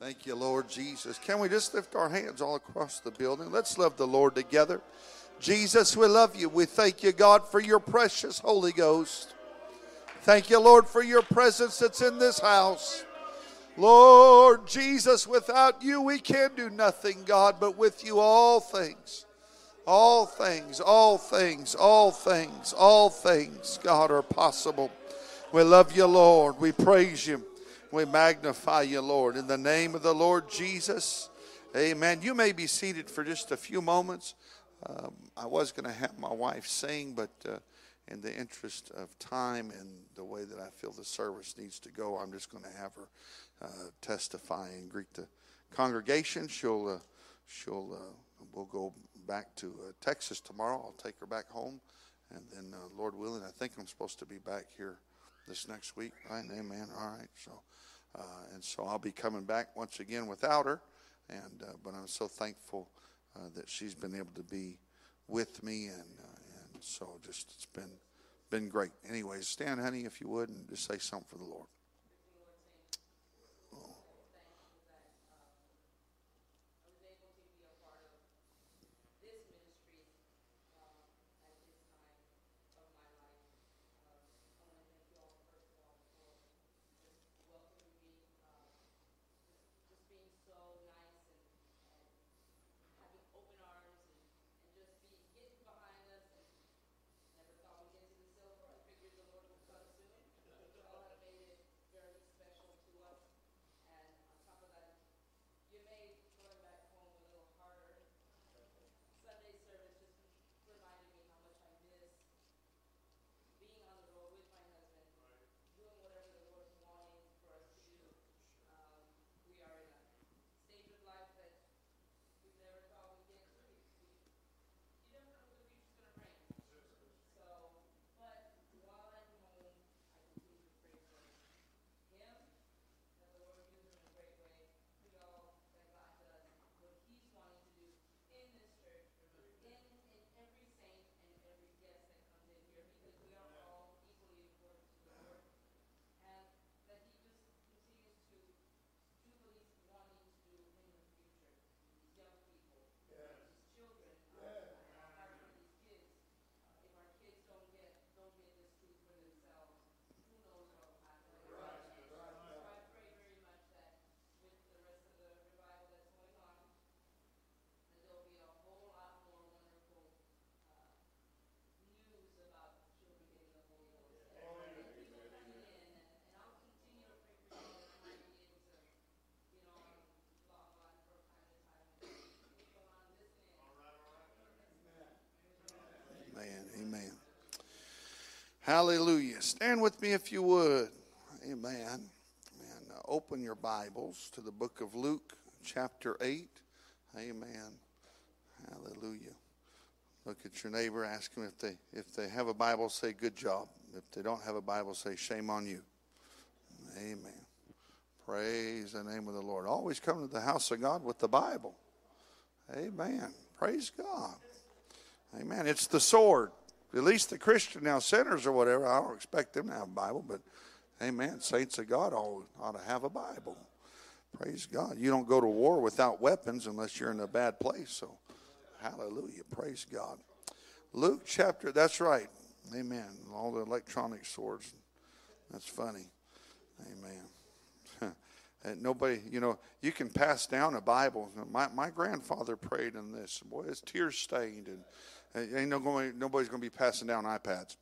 Thank you, Lord Jesus. Can we just lift our hands all across the building? Let's love the Lord together. Jesus, we love you. We thank you, God, for your precious Holy Ghost. Thank you, Lord, for your presence that's in this house. Lord Jesus, without you we can do nothing, God, but with you all things. All things, all things, all things, all things, God, are possible. We love you, Lord. We praise you. We magnify you, Lord. In the name of the Lord Jesus, amen. You may be seated for just a few moments. Um, I was going to have my wife sing, but uh, in the interest of time and the way that I feel the service needs to go, I'm just going to have her uh, testify and greet the congregation. She'll, uh, she'll, uh, we'll go back to uh, Texas tomorrow. I'll take her back home, and then uh, Lord willing, I think I'm supposed to be back here this next week, right? Amen. All right. So, and so I'll be coming back once again without her, and uh, but I'm so thankful uh, that she's been able to be with me, and uh, and so just it's been been great. Anyways, stand, honey, if you would, and just say something for the Lord. Hallelujah. Stand with me if you would. Amen. Uh, open your Bibles to the book of Luke, chapter 8. Amen. Hallelujah. Look at your neighbor, ask them if they if they have a Bible, say good job. If they don't have a Bible, say shame on you. Amen. Praise the name of the Lord. Always come to the house of God with the Bible. Amen. Praise God. Amen. It's the sword at least the Christian now sinners or whatever. I don't expect them to have a Bible, but Amen. Saints of God ought, ought to have a Bible. Praise God. You don't go to war without weapons unless you're in a bad place. So, hallelujah. Praise God. Luke chapter, that's right. Amen. All the electronic swords. That's funny. Amen. and nobody, you know, you can pass down a Bible. My, my grandfather prayed in this. Boy, it's tear stained and Ain't no going, nobody's going to be passing down iPads.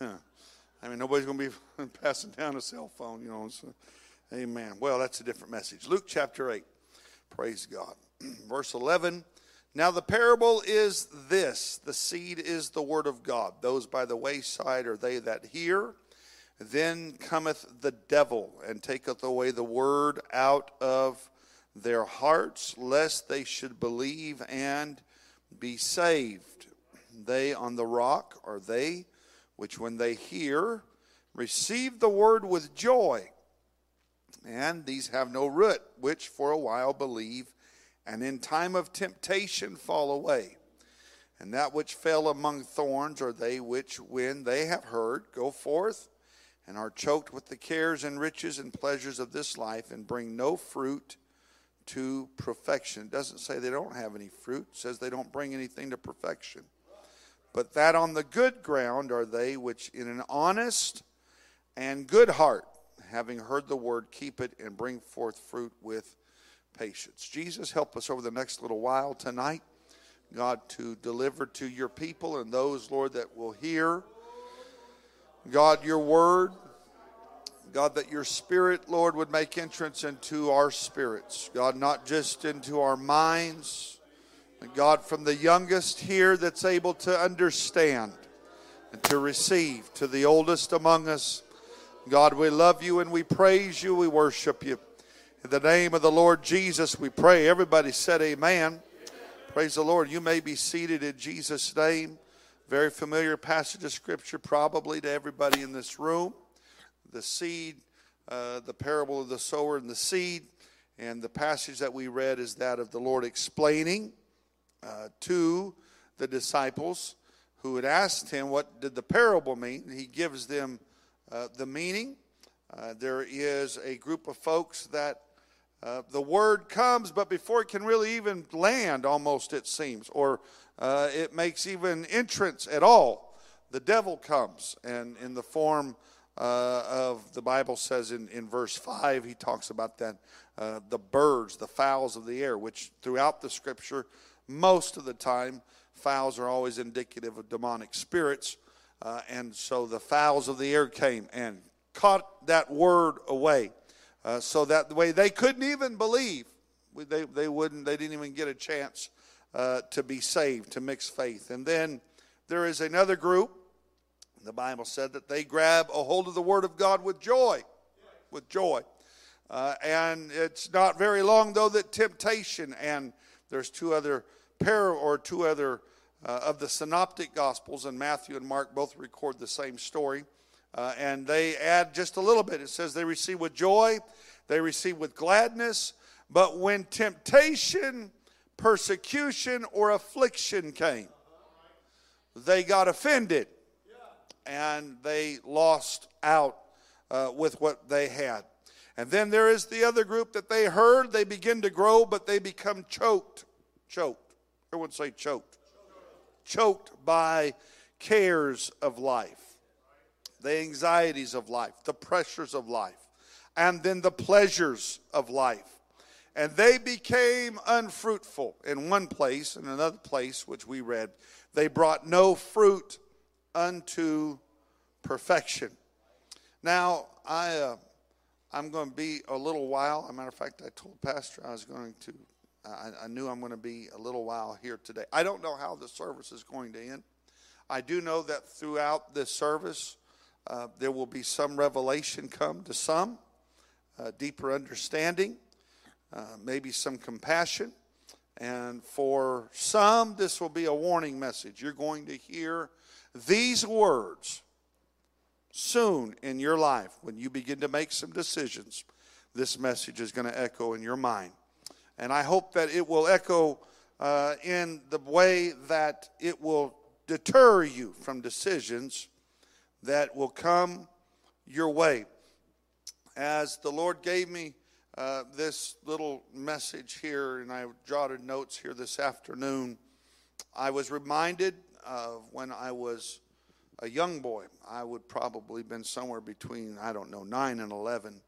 I mean, nobody's going to be passing down a cell phone, you know. So, amen. Well, that's a different message. Luke chapter 8. Praise God. Verse 11. Now, the parable is this the seed is the word of God. Those by the wayside are they that hear. Then cometh the devil and taketh away the word out of their hearts, lest they should believe and be saved. They on the rock are they which, when they hear, receive the word with joy. And these have no root, which for a while believe, and in time of temptation fall away. And that which fell among thorns are they which, when they have heard, go forth and are choked with the cares and riches and pleasures of this life and bring no fruit to perfection. It doesn't say they don't have any fruit, it says they don't bring anything to perfection. But that on the good ground are they which in an honest and good heart, having heard the word, keep it and bring forth fruit with patience. Jesus, help us over the next little while tonight, God, to deliver to your people and those, Lord, that will hear, God, your word. God, that your spirit, Lord, would make entrance into our spirits. God, not just into our minds. God, from the youngest here that's able to understand and to receive to the oldest among us. God, we love you and we praise you. We worship you. In the name of the Lord Jesus, we pray. Everybody said, Amen. amen. Praise the Lord. You may be seated in Jesus' name. Very familiar passage of Scripture, probably to everybody in this room the seed, uh, the parable of the sower and the seed. And the passage that we read is that of the Lord explaining uh, to the disciples who had asked him, What did the parable mean? He gives them uh, the meaning. Uh, there is a group of folks that uh, the word comes, but before it can really even land, almost it seems, or uh, it makes even entrance at all, the devil comes and in the form uh, of the Bible says in, in verse 5, he talks about that uh, the birds, the fowls of the air, which throughout the scripture, most of the time, fowls are always indicative of demonic spirits. Uh, and so the fowls of the air came and caught that word away. Uh, so that the way they couldn't even believe, they, they wouldn't, they didn't even get a chance uh, to be saved, to mix faith. And then there is another group the Bible said that they grab a hold of the Word of God with joy. With joy. Uh, and it's not very long, though, that temptation, and there's two other pair or two other uh, of the synoptic gospels, and Matthew and Mark both record the same story. Uh, and they add just a little bit. It says they receive with joy, they receive with gladness, but when temptation, persecution, or affliction came, they got offended and they lost out uh, with what they had. And then there is the other group that they heard, they begin to grow, but they become choked. Choked. Everyone say choked. Choked by cares of life, the anxieties of life, the pressures of life, and then the pleasures of life. And they became unfruitful in one place, in another place, which we read, they brought no fruit unto perfection. Now, I, uh, I'm going to be a little while. As a matter of fact, I told Pastor I was going to, I, I knew I'm going to be a little while here today. I don't know how the service is going to end. I do know that throughout this service, uh, there will be some revelation come to some, uh, deeper understanding, uh, maybe some compassion. And for some, this will be a warning message. You're going to hear these words soon in your life when you begin to make some decisions. This message is going to echo in your mind. And I hope that it will echo uh, in the way that it will deter you from decisions that will come your way. As the Lord gave me uh, this little message here, and I jotted notes here this afternoon, I was reminded of when I was a young boy. I would probably been somewhere between, I don't know, 9 and 11.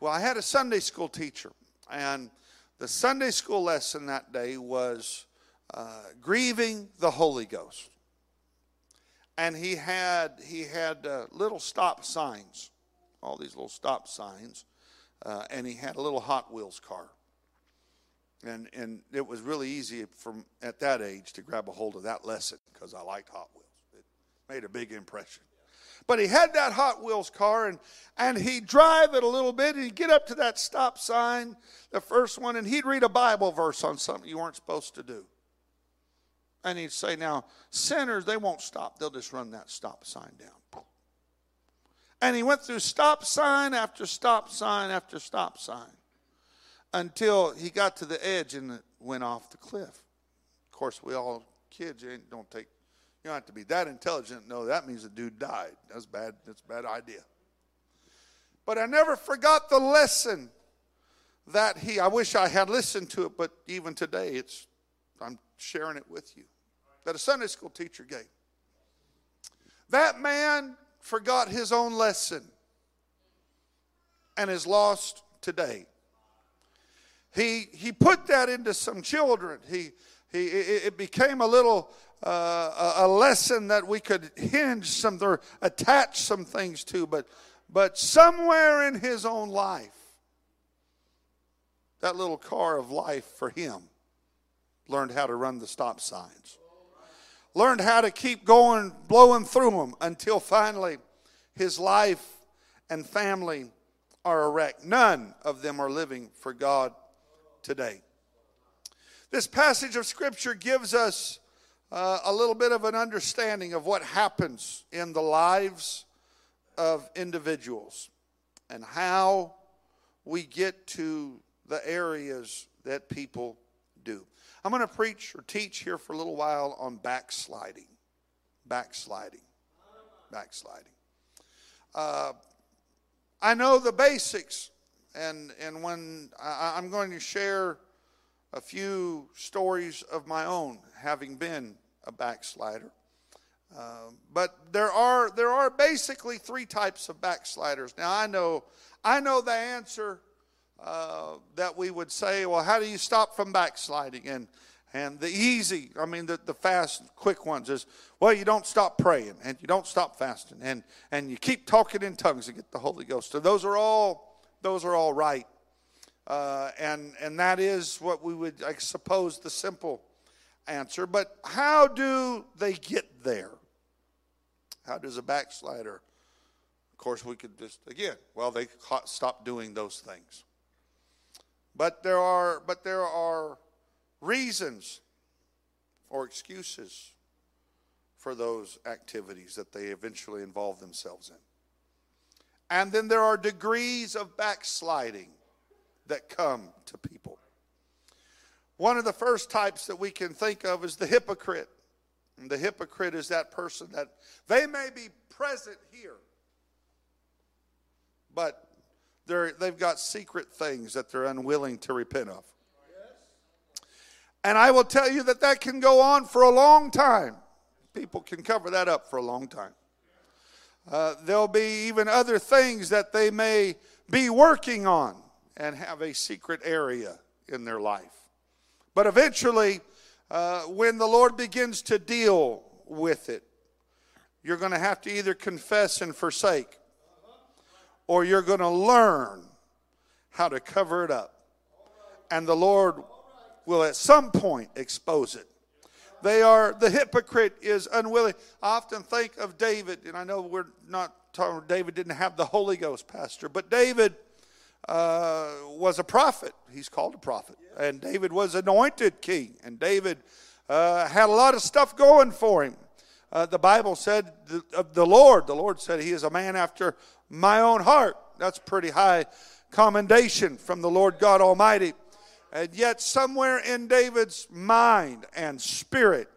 Well, I had a Sunday school teacher, and the Sunday school lesson that day was uh, grieving the Holy Ghost. And he had, he had uh, little stop signs, all these little stop signs, uh, and he had a little Hot Wheels car. And, and it was really easy from at that age to grab a hold of that lesson because I liked Hot Wheels. It made a big impression. But he had that Hot Wheels car and, and he'd drive it a little bit and he'd get up to that stop sign, the first one, and he'd read a Bible verse on something you weren't supposed to do. And he'd say, Now, sinners, they won't stop. They'll just run that stop sign down. And he went through stop sign after stop sign after stop sign until he got to the edge and it went off the cliff. Of course, we all kids you don't take you don't have to be that intelligent. No, that means the dude died. That's bad. That's a bad idea. But I never forgot the lesson that he, I wish I had listened to it, but even today it's, I'm sharing it with you, that a Sunday school teacher gave. That man forgot his own lesson and is lost today. He, he put that into some children. He, he, it became a little uh, a lesson that we could hinge some or attach some things to, but, but somewhere in his own life, that little car of life for him learned how to run the stop signs, learned how to keep going, blowing through them until finally his life and family are a wreck. None of them are living for God today. This passage of Scripture gives us uh, a little bit of an understanding of what happens in the lives of individuals and how we get to the areas that people do. I'm going to preach or teach here for a little while on backsliding. Backsliding. Backsliding. Uh, I know the basics, and, and when I, I'm going to share a few stories of my own, having been a backslider. Uh, but there are there are basically three types of backsliders. Now I know I know the answer uh, that we would say. Well, how do you stop from backsliding? And and the easy, I mean the, the fast, quick ones is well, you don't stop praying and you don't stop fasting and and you keep talking in tongues and get the Holy Ghost. So those are all those are all right. Uh, and, and that is what we would, I suppose, the simple answer. But how do they get there? How does a backslider? Of course, we could just, again, well, they stop doing those things. But there are, but there are reasons or excuses for those activities that they eventually involve themselves in. And then there are degrees of backsliding that come to people. One of the first types that we can think of is the hypocrite. And the hypocrite is that person that they may be present here, but they've got secret things that they're unwilling to repent of. And I will tell you that that can go on for a long time. People can cover that up for a long time. Uh, there'll be even other things that they may be working on and have a secret area in their life. But eventually, uh, when the Lord begins to deal with it, you're going to have to either confess and forsake, or you're going to learn how to cover it up. And the Lord will at some point expose it. They are, the hypocrite is unwilling. I often think of David, and I know we're not talking, David didn't have the Holy Ghost, Pastor, but David uh, was a prophet. He's called a prophet. And David was anointed king. And David uh, had a lot of stuff going for him. Uh, the Bible said of the Lord, the Lord said, He is a man after my own heart. That's pretty high commendation from the Lord God Almighty. And yet, somewhere in David's mind and spirit,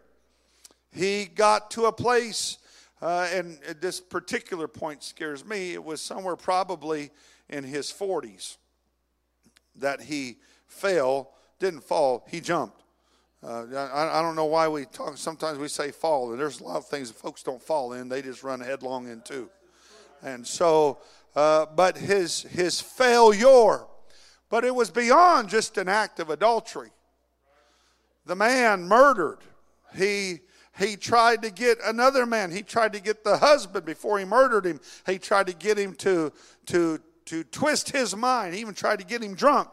he got to a place, uh, and this particular point scares me. It was somewhere probably in his 40s that he fell, didn't fall, he jumped. Uh, I, I, don't know why we talk, sometimes we say fall, and there's a lot of things that folks don't fall in, they just run headlong into. And so, uh, but his, his failure, but it was beyond just an act of adultery. The man murdered. He, he tried to get another man. He tried to get the husband before he murdered him. He tried to get him to, to, to twist his mind. He even tried to get him drunk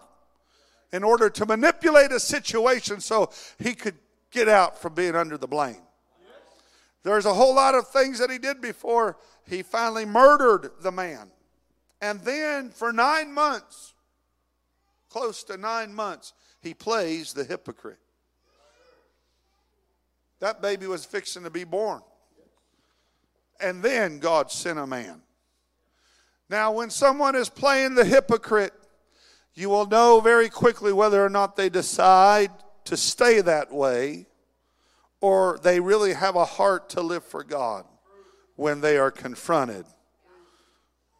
in order to manipulate a situation so he could get out from being under the blame. There's a whole lot of things that he did before he finally murdered the man. And then for nine months, close to nine months, he plays the hypocrite. That baby was fixing to be born. And then God sent a man. Now, when someone is playing the hypocrite, you will know very quickly whether or not they decide to stay that way or they really have a heart to live for God when they are confronted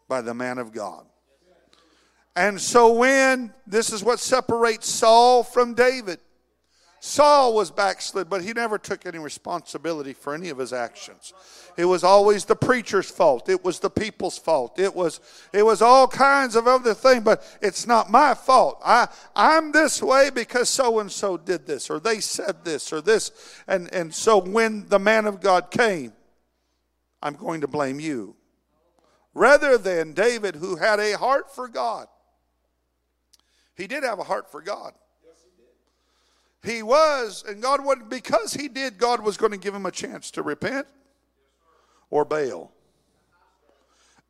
by the man of God. And so, when this is what separates Saul from David, Saul was backslid, but he never took any responsibility for any of his actions. It was always the preacher's fault. It was the people's fault. It was it was all kinds of other things, but it's not my fault. I I'm this way because so and so did this, or they said this, or this. And and so when the man of God came, I'm going to blame you. Rather than David, who had a heart for God. He did have a heart for God. He was, and God would, because he did, God was going to give him a chance to repent or bail.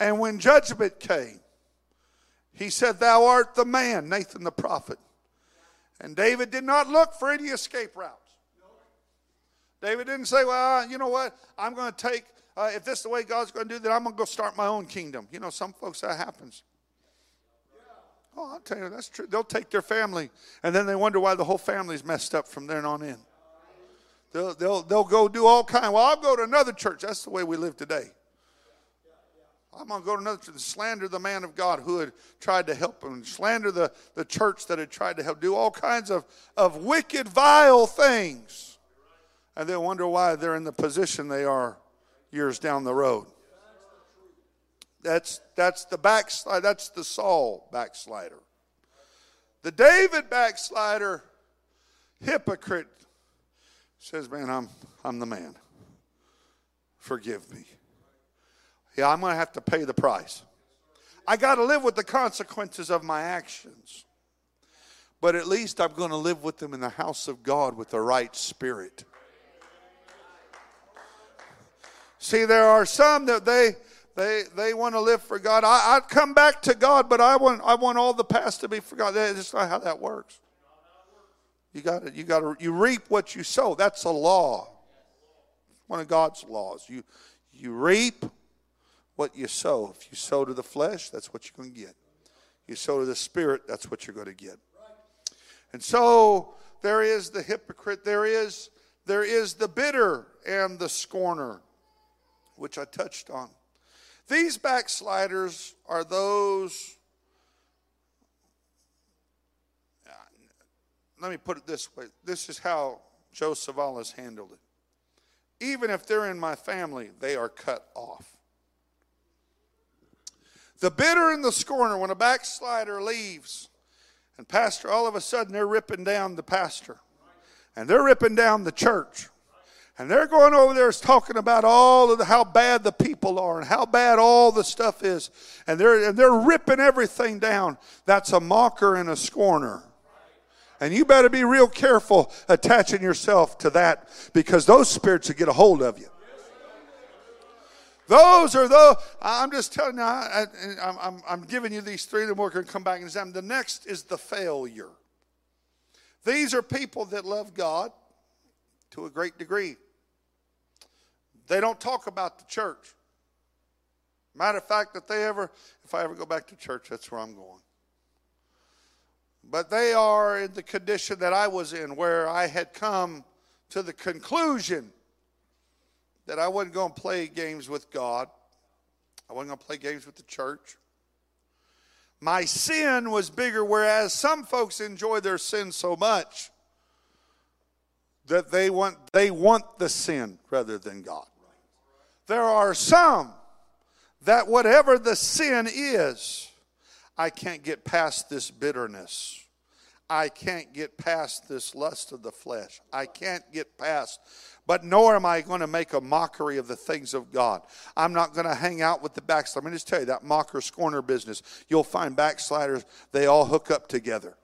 And when judgment came, he said, Thou art the man, Nathan the prophet. And David did not look for any escape routes. David didn't say, Well, you know what? I'm going to take, uh, if this is the way God's going to do, then I'm going to go start my own kingdom. You know, some folks that happens. Oh, I'll tell you, that's true. They'll take their family, and then they wonder why the whole family's messed up from there on in. They'll, they'll, they'll go do all kind. Well, I'll go to another church. That's the way we live today. I'm going to go to another church and slander the man of God who had tried to help him, slander the, the church that had tried to help, do all kinds of, of wicked, vile things. And they wonder why they're in the position they are years down the road. That's, that's the backslide. That's the Saul backslider. The David backslider, hypocrite, says, Man, I'm, I'm the man. Forgive me. Yeah, I'm going to have to pay the price. I got to live with the consequences of my actions. But at least I'm going to live with them in the house of God with the right spirit. See, there are some that they they, they want to live for God. I, I'd come back to God, but I want, I want all the past to be forgotten. That's not how that works. You got to, you got to, you reap what you sow. That's a law. One of God's laws. You, you reap what you sow. If you sow to the flesh, that's what you're going to get. You sow to the spirit, that's what you're going to get. And so there is the hypocrite. There is, there is the bitter and the scorner, which I touched on. These backsliders are those, let me put it this way this is how Joe Savalas handled it. Even if they're in my family, they are cut off. The bitter and the scorner, when a backslider leaves, and pastor, all of a sudden they're ripping down the pastor, and they're ripping down the church, and they're going over there talking about all of the, how bad the people are and how bad all the stuff is. And they're, and they're ripping everything down. That's a mocker and a scorner. And you better be real careful attaching yourself to that because those spirits will get a hold of you. Those are those. I'm just telling you, I, am I'm giving you these three, then we're going to come back and examine. The next is the failure. These are people that love God to a great degree. They don't talk about the church. Matter of fact, if they ever, if I ever go back to church, that's where I'm going. But they are in the condition that I was in, where I had come to the conclusion that I wasn't going to play games with God. I wasn't going to play games with the church. My sin was bigger, whereas some folks enjoy their sin so much that they want, they want the sin rather than God. There are some that whatever the sin is, I can't get past this bitterness. I can't get past this lust of the flesh. I can't get past, but nor am I going to make a mockery of the things of God. I'm not going to hang out with the backsliders. Let me just tell you that mocker scorner business. You'll find backsliders, they all hook up together.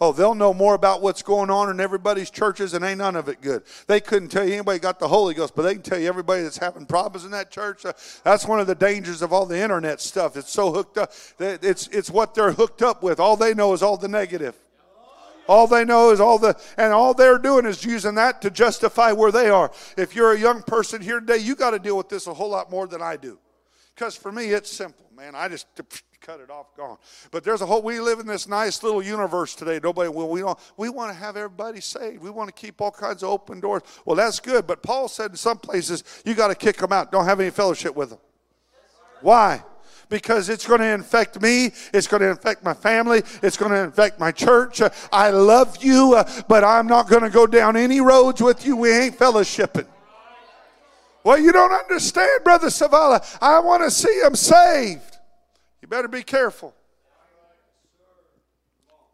Oh, they'll know more about what's going on in everybody's churches and ain't none of it good. They couldn't tell you anybody got the Holy Ghost, but they can tell you everybody that's having problems in that church. Uh, that's one of the dangers of all the internet stuff. It's so hooked up. It's, it's what they're hooked up with. All they know is all the negative. All they know is all the, and all they're doing is using that to justify where they are. If you're a young person here today, you got to deal with this a whole lot more than I do. Because for me, it's simple, man. I just cut it off, gone. But there's a whole. We live in this nice little universe today. Nobody. Well, we don't. We want to have everybody saved. We want to keep all kinds of open doors. Well, that's good. But Paul said in some places you got to kick them out. Don't have any fellowship with them. Why? because it's going to infect me. It's going to infect my family. It's going to infect my church. I love you, but I'm not going to go down any roads with you. We ain't fellowshipping. Well, you don't understand, Brother Savala. I want to see them saved. You better be careful.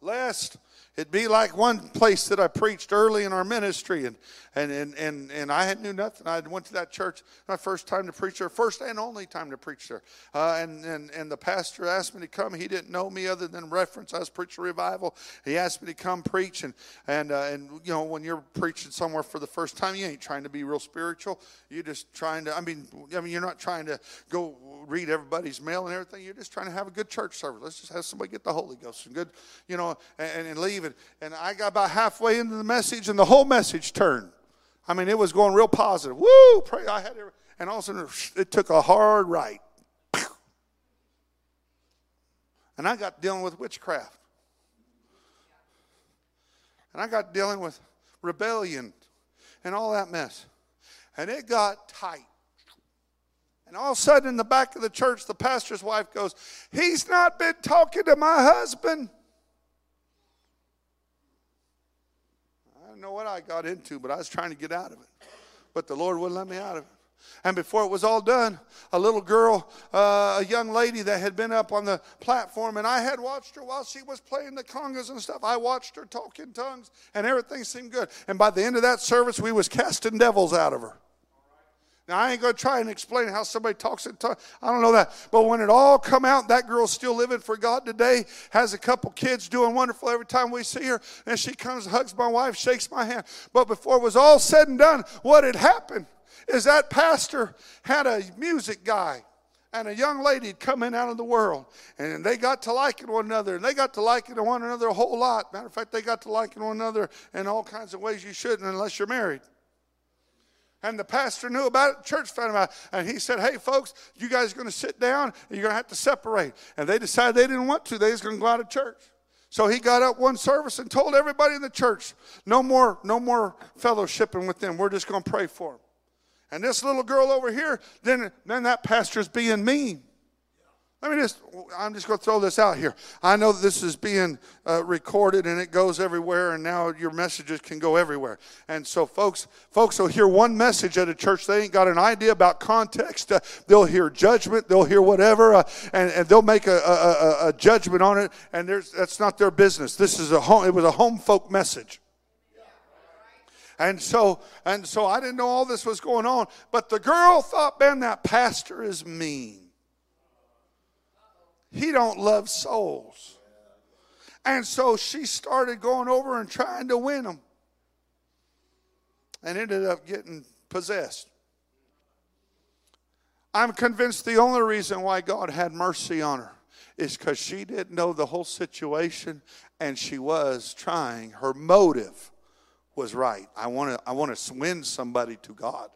Lest It'd be like one place that I preached early in our ministry, and and and and, and I had knew nothing. I went to that church my first time to preach there, first and only time to preach there. Uh, and and and the pastor asked me to come. He didn't know me other than reference. I was preaching revival. He asked me to come preach, and and uh, and you know when you're preaching somewhere for the first time, you ain't trying to be real spiritual. You're just trying to. I mean, I mean, you're not trying to go read everybody's mail and everything. You're just trying to have a good church service. Let's just have somebody get the Holy Ghost and good, you know, and, and leave And I got about halfway into the message, and the whole message turned. I mean, it was going real positive. Woo! Pray! I had it, and all of a sudden it took a hard right, and I got dealing with witchcraft, and I got dealing with rebellion, and all that mess, and it got tight. And all of a sudden, in the back of the church, the pastor's wife goes, He's not been talking to my husband. I don't know what I got into, but I was trying to get out of it. But the Lord wouldn't let me out of it. And before it was all done, a little girl, uh, a young lady that had been up on the platform, and I had watched her while she was playing the congas and stuff. I watched her talk in tongues, and everything seemed good. And by the end of that service, we was casting devils out of her. Now I ain't gonna try and explain how somebody talks in tongues. I don't know that. But when it all come out, that girl's still living for God today, has a couple kids doing wonderful every time we see her, and she comes, hugs my wife, shakes my hand. But before it was all said and done, what had happened is that pastor had a music guy and a young lady come in out of the world, and they got to liking one another, and they got to liking one another a whole lot. Matter of fact, they got to liking one another in all kinds of ways you shouldn't unless you're married. And the pastor knew about it, church found out. And he said, Hey, folks, you guys are going to sit down and you're going to have to separate. And they decided they didn't want to, they was going to go out of church. So he got up one service and told everybody in the church, no more, no more fellowshipping with them. We're just going to pray for them. And this little girl over here, then, then that pastor's being mean. Let me just, I'm just going to throw this out here. I know this is being uh, recorded and it goes everywhere, and now your messages can go everywhere. And so, folks, folks will hear one message at a church. They ain't got an idea about context. Uh, they'll hear judgment, they'll hear whatever, uh, and, and they'll make a, a, a, judgment on it, and there's, that's not their business. This is a home, it was a home folk message. And so, and so I didn't know all this was going on, but the girl thought, man, that pastor is mean he don't love souls. And so she started going over and trying to win them and ended up getting possessed. I'm convinced the only reason why God had mercy on her is because she didn't know the whole situation and she was trying. Her motive was right. I want to I want to win somebody to God.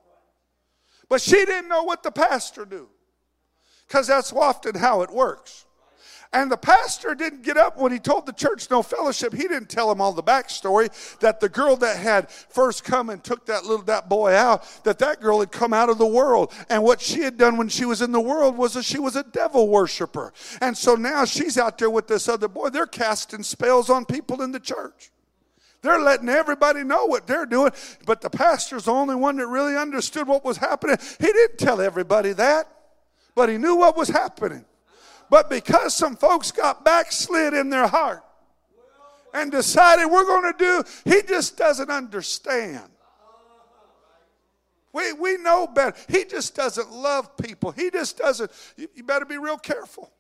But she didn't know what the pastor knew because that's often how it works. And the pastor didn't get up when he told the church no fellowship. He didn't tell them all the backstory that the girl that had first come and took that little that boy out, that that girl had come out of the world. And what she had done when she was in the world was that she was a devil worshiper. And so now she's out there with this other boy. They're casting spells on people in the church. They're letting everybody know what they're doing, but the pastor's the only one that really understood what was happening. He didn't tell everybody that, but he knew what was happening. But because some folks got backslid in their heart and decided we're going to do, he just doesn't understand. We, we know better. He just doesn't love people. He just doesn't. You, you better be real careful.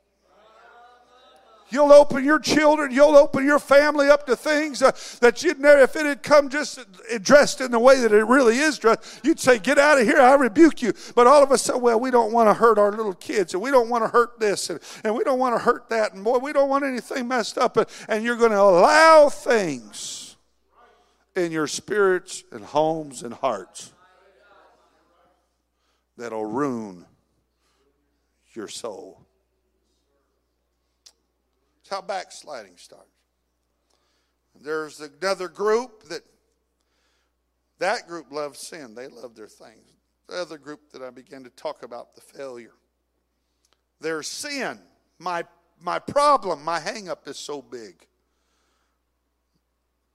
You'll open your children, you'll open your family up to things uh, that you'd never, if it had come just dressed in the way that it really is dressed, you'd say, Get out of here, I rebuke you. But all of a sudden, well, we don't want to hurt our little kids, and we don't want to hurt this, and, and we don't want to hurt that, and boy, we don't want anything messed up. And, and you're going to allow things in your spirits and homes and hearts that'll ruin your soul. How backsliding starts. There's another group that that group loves sin. They love their things. The other group that I began to talk about the failure. their sin, my, my problem, my hang up is so big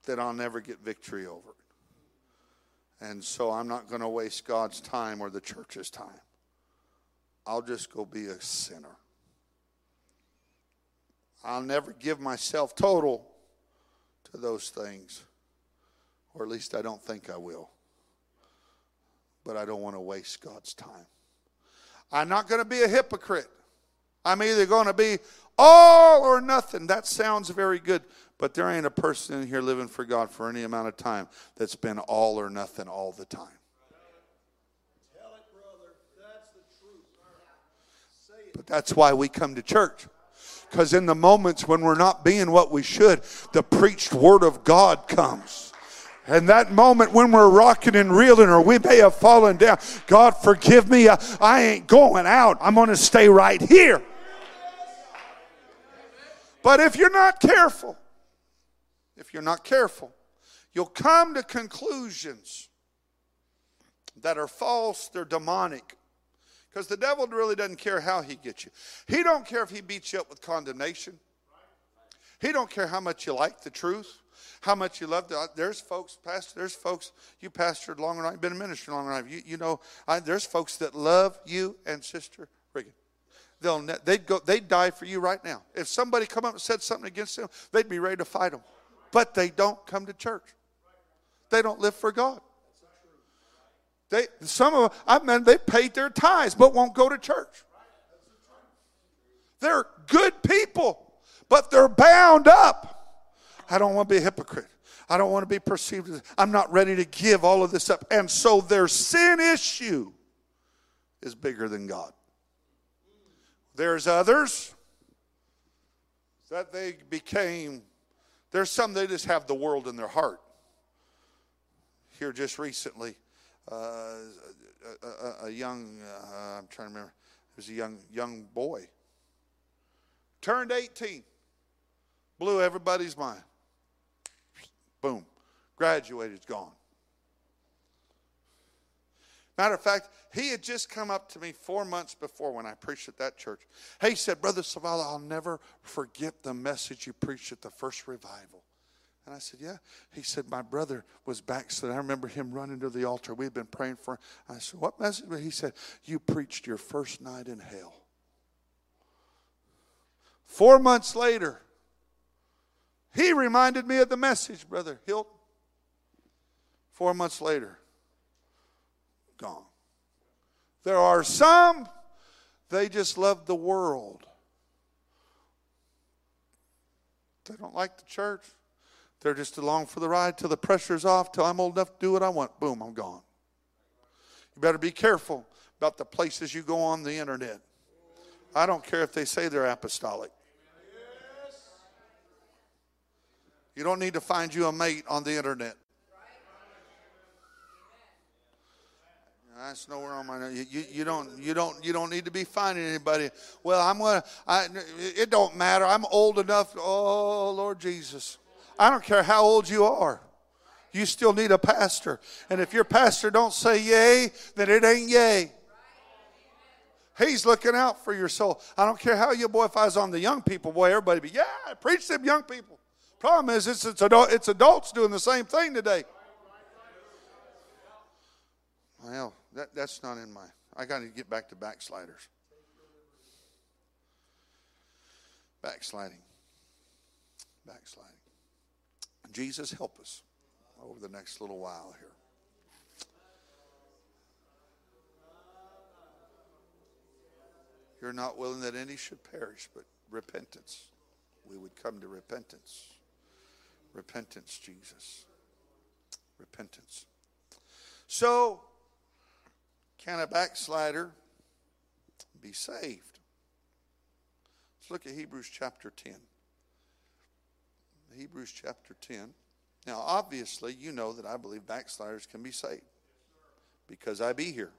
that I'll never get victory over it. And so I'm not going to waste God's time or the church's time. I'll just go be a sinner. I'll never give myself total to those things, or at least I don't think I will. But I don't want to waste God's time. I'm not going to be a hypocrite. I'm either going to be all or nothing. That sounds very good, but there ain't a person in here living for God for any amount of time that's been all or nothing all the time. But that's why we come to church. Because in the moments when we're not being what we should, the preached word of God comes. And that moment when we're rocking and reeling, or we may have fallen down, God, forgive me. I, ain't going out. I'm going to stay right here. But if you're not careful, if you're not careful, you'll come to conclusions that are false, they're demonic, because the devil really doesn't care how he gets you. He don't care if he beats you up with condemnation. He don't care how much you like the truth, how much you love the. Uh, there's folks, pastor. There's folks. You pastored long enough. You've been a minister long enough. You, you know. I, there's folks that love you and Sister Regan. They'll they'd go. They'd die for you right now. If somebody come up and said something against them, they'd be ready to fight them. But they don't come to church. They don't live for God. They, some of them, I mean, they paid their tithes but won't go to church. They're good people, but they're bound up. I don't want to be a hypocrite. I don't want to be perceived as, I'm not ready to give all of this up. And so their sin issue is bigger than God. There's others that they became, there's some they just have the world in their heart. Here just recently, uh, a, a, a, young, uh, I'm trying to remember, it was a young, young boy. Turned 18. Blew everybody's mind. Boom. Graduated, gone. Matter of fact, he had just come up to me four months before when I preached at that church. He said, Brother Savala, I'll never forget the message you preached at the first revival. And I said, Yeah. He said, My brother was backslid. I remember him running to the altar. We'd been praying for him. I said, What message? He said, You preached your first night in hell. Four months later, he reminded me of the message, Brother Hilton. Four months later, gone. There are some, they just love the world. They don't like the church. They're just along for the ride till the pressure's off, till I'm old enough to do what I want. Boom, I'm gone. You better be careful about the places you go on the internet. I don't care if they say they're apostolic. You don't need to find you a mate on the internet. That's nowhere on my. You, you, you don't you don't you don't need to be finding anybody. Well, I'm gonna. I, it don't matter. I'm old enough. Oh Lord Jesus. I don't care how old you are. You still need a pastor. And if your pastor don't say yay, then it ain't yay. He's looking out for your soul. I don't care how you boy, if I was on the young people, boy, everybody be, yeah, preach them young people. Problem is, it's, it's, adult, it's adults doing the same thing today. Well, that, that's not in my, I got to get back to backsliders. Backsliding. Backsliding. Jesus, help us over the next little while here. You're not willing that any should perish, but repentance. We would come to repentance. Repentance, Jesus. Repentance. So, can a backslider be saved? Let's look at Hebrews chapter 10. Hebrews chapter 10. Now, obviously, you know that I believe backsliders can be saved because I be here.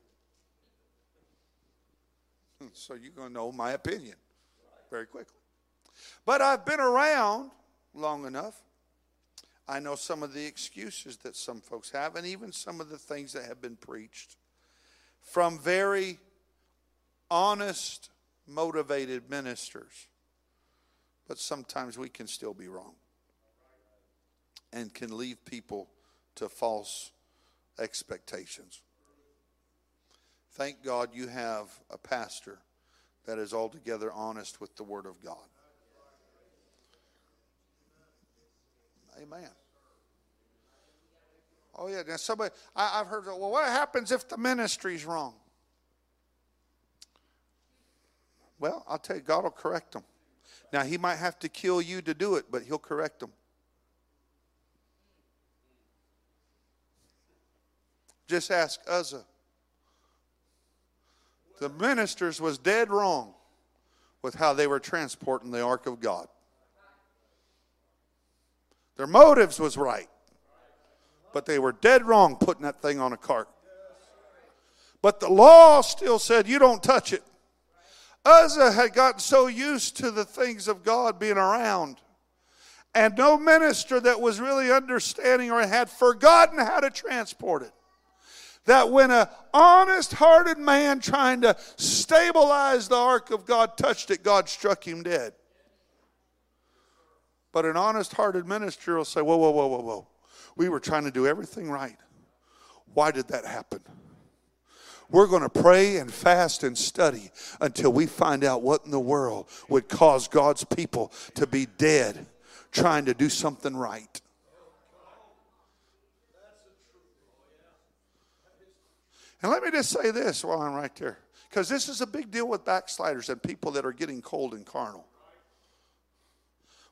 Hmm, so you're going to know my opinion very quickly. But I've been around long enough. I know some of the excuses that some folks have, and even some of the things that have been preached from very honest motivated ministers. But sometimes we can still be wrong and can leave people to false expectations. Thank God you have a pastor that is altogether honest with the Word of God. Amen. Oh, yeah. Now, somebody, I, have heard, well, what happens if the ministry's wrong? Well, I'll tell you, God will correct them. Now, He might have to kill you to do it, but He'll correct them. Just ask Uzzah. The ministers was dead wrong with how they were transporting the ark of God. Their motives was right, but they were dead wrong putting that thing on a cart. But the law still said you don't touch it. Uzzah had gotten so used to the things of God being around, and no minister that was really understanding or had forgotten how to transport it that when an honest hearted man trying to stabilize the ark of God touched it, God struck him dead. But an honest hearted minister will say, Whoa, whoa, whoa, whoa, whoa. We were trying to do everything right. Why did that happen? We're going to pray and fast and study until we find out what in the world would cause God's people to be dead trying to do something right. And let me just say this while I'm right there, because this is a big deal with backsliders and people that are getting cold and carnal.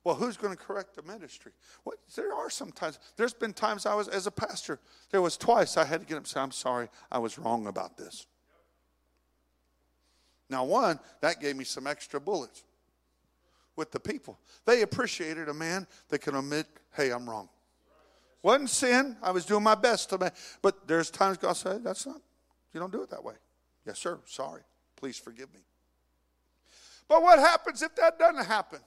Well, who's going to correct the ministry? Well, there are sometimes. There's been times I was, as a pastor, there was twice I had to get up and say, I'm sorry, I was wrong about this. Now, one, that gave me some extra bullets with the people. They appreciated a man that can admit, hey, I'm wrong. Wasn't sin. I was doing my best to make, but there's times God said, that's not you don't do it that way. Yes, sir. Sorry. Please forgive me. But what happens if that doesn't happen?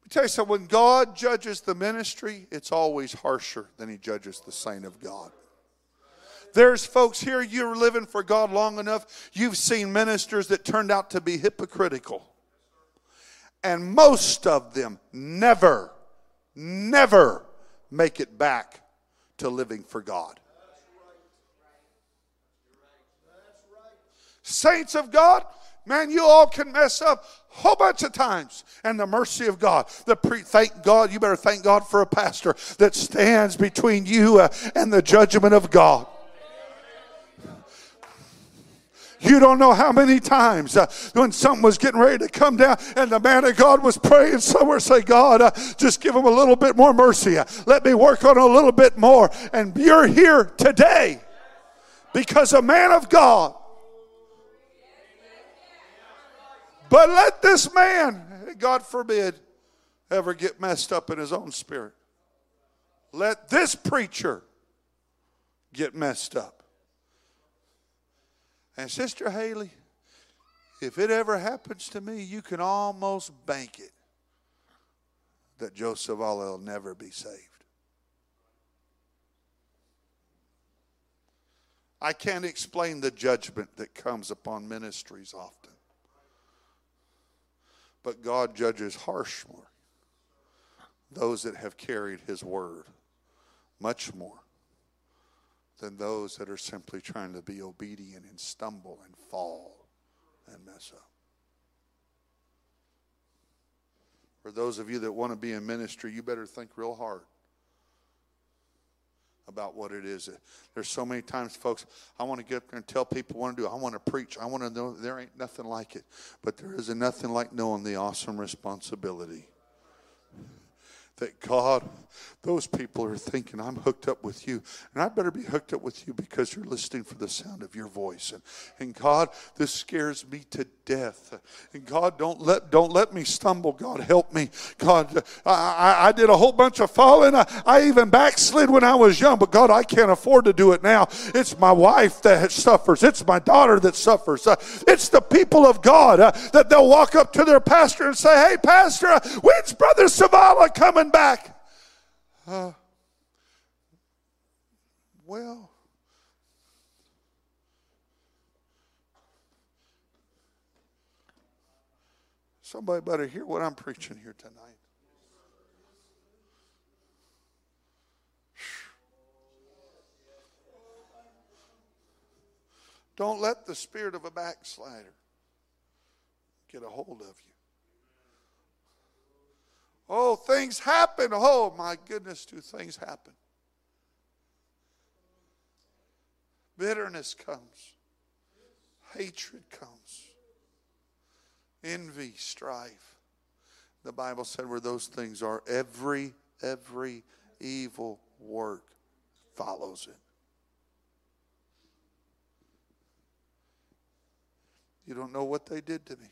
Let me tell you something. When God judges the ministry, it's always harsher than He judges the saint of God. There's folks here, you're living for God long enough, you've seen ministers that turned out to be hypocritical. And most of them never, never make it back to living for God. Saints of God, man, you all can mess up a whole bunch of times. And the mercy of God, the pre- thank God, you better thank God for a pastor that stands between you uh, and the judgment of God. You don't know how many times uh, when something was getting ready to come down and the man of God was praying somewhere, say, God, uh, just give him a little bit more mercy. Uh, let me work on a little bit more. And you're here today because a man of God But let this man, God forbid, ever get messed up in his own spirit. Let this preacher get messed up. And Sister Haley, if it ever happens to me, you can almost bank it that Joseph will never be saved. I can't explain the judgment that comes upon ministries often. But God judges harshly those that have carried his word much more than those that are simply trying to be obedient and stumble and fall and mess up. For those of you that want to be in ministry, you better think real hard about what it is. There's so many times, folks, I want to get up there and tell people what to do. I want to preach. I want to know there ain't nothing like it. But there isn't nothing like knowing the awesome responsibility that God, those people are thinking, I'm hooked up with you. And I better be hooked up with you because you're listening for the sound of your voice. And, and God, this scares me to death. And God, don't let, don't let me stumble. God, help me. God, I, I, did a whole bunch of falling. I, I even backslid when I was young, but God, I can't afford to do it now. It's my wife that suffers. It's my daughter that suffers. Uh, it's the people of God uh, that they'll walk up to their pastor and say, Hey, Pastor, uh, when's Brother Savala coming coming back. Uh, well, Somebody better hear what I'm preaching here tonight. Don't let the spirit of a backslider get a hold of you. Oh, things happen. Oh, my goodness, do things happen? Bitterness comes, hatred comes, envy, strife. The Bible said where those things are, every, every evil work follows it. You don't know what they did to me.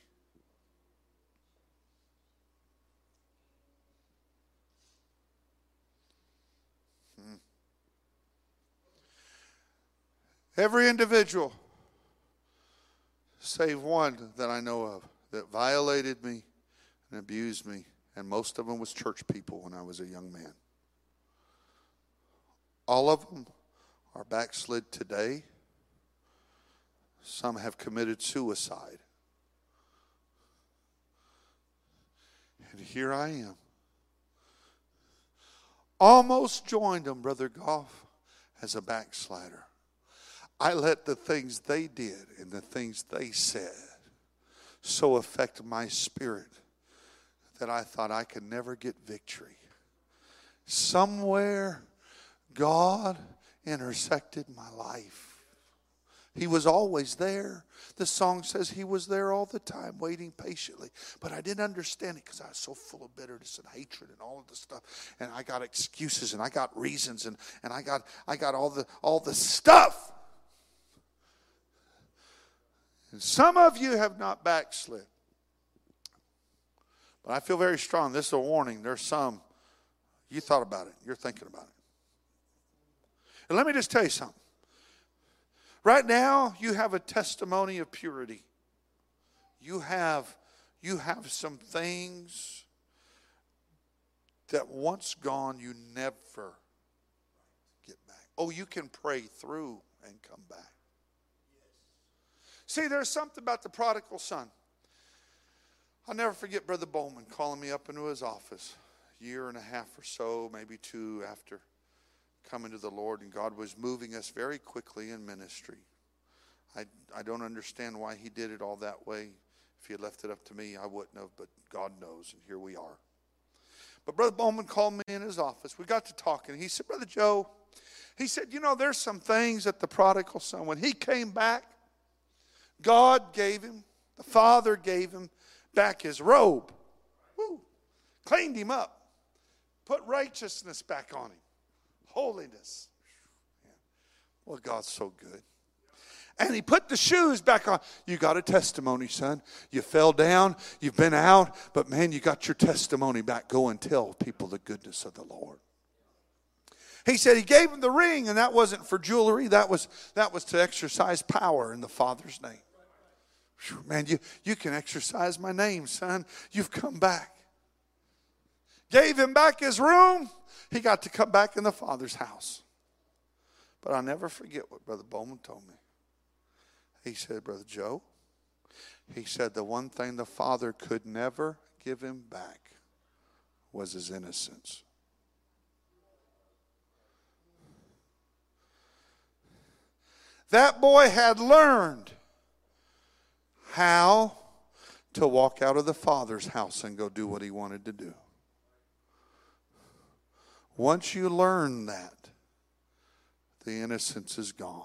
Hmm. Every individual, save one that I know of, that violated me and abused me, and most of them was church people when I was a young man. All of them are backslid today some have committed suicide. And here I am. Almost joined them, Brother Goff, as a backslider. I let the things they did and the things they said so affect my spirit that I thought I could never get victory. Somewhere, God intersected my life he was always there. The song says he was there all the time, waiting patiently. But I didn't understand it because I was so full of bitterness and hatred and all of the stuff. And I got excuses and I got reasons and, and I got I got all the all the stuff. And some of you have not backslid. But I feel very strong. This is a warning. There's some, you thought about it, you're thinking about it. And let me just tell you something. Right now, you have a testimony of purity. You have, you have some things that once gone, you never get back. Oh, you can pray through and come back. See, there's something about the prodigal son. I'll never forget Brother Bowman calling me up into his office a year and a half or so, maybe two after coming to the Lord, and God was moving us very quickly in ministry. I, I don't understand why he did it all that way. If he had left it up to me, I wouldn't have, but God knows, and here we are. But Brother Bowman called me in his office. We got to talking. He said, Brother Joe, he said, You know, there's some things that the prodigal son, when he came back, God gave him, the Father gave him back his robe, Woo. cleaned him up, put righteousness back on him, holiness. Well, God's so good. And he put the shoes back on. You got a testimony, son. You fell down, you've been out, but man, you got your testimony back. Go and tell people the goodness of the Lord. He said he gave him the ring, and that wasn't for jewelry, that was, that was to exercise power in the Father's name. Man, you, you can exercise my name, son. You've come back. Gave him back his room. He got to come back in the Father's house. But I'll never forget what Brother Bowman told me. He said, Brother Joe, he said the one thing the Father could never give him back was his innocence. That boy had learned how to walk out of the Father's house and go do what he wanted to do. Once you learn that, the innocence is gone.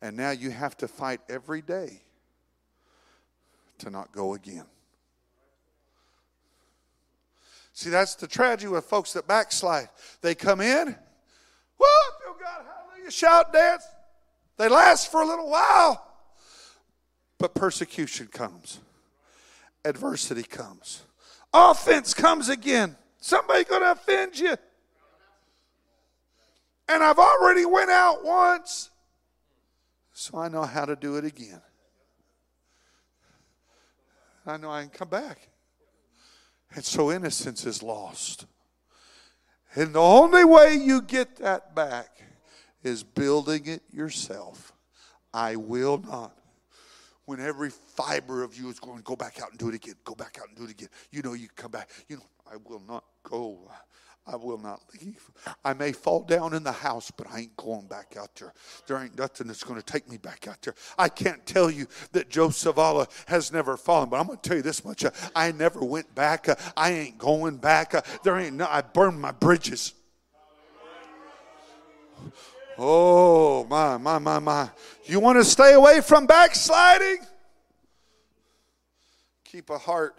And now you have to fight every day to not go again. See, that's the tragedy with folks that backslide. They come in, whoop, oh God, hallelujah, shout, dance. They last for a little while, but persecution comes, adversity comes, offense comes again. Somebody going to offend you. And I've already went out once so I know how to do it again. I know I can come back. And so innocence is lost. And the only way you get that back is building it yourself. I will not. When every fiber of you is going, go back out and do it again, go back out and do it again. You know, you come back. You know, I will not go. I will not leave. I may fall down in the house, but I ain't going back out there. There ain't nothing that's going to take me back out there. I can't tell you that Joe Savala has never fallen, but I'm going to tell you this much. I never went back. I ain't going back. There ain't no, I burned my bridges. Oh, my, my, my, my. You want to stay away from backsliding? Keep a heart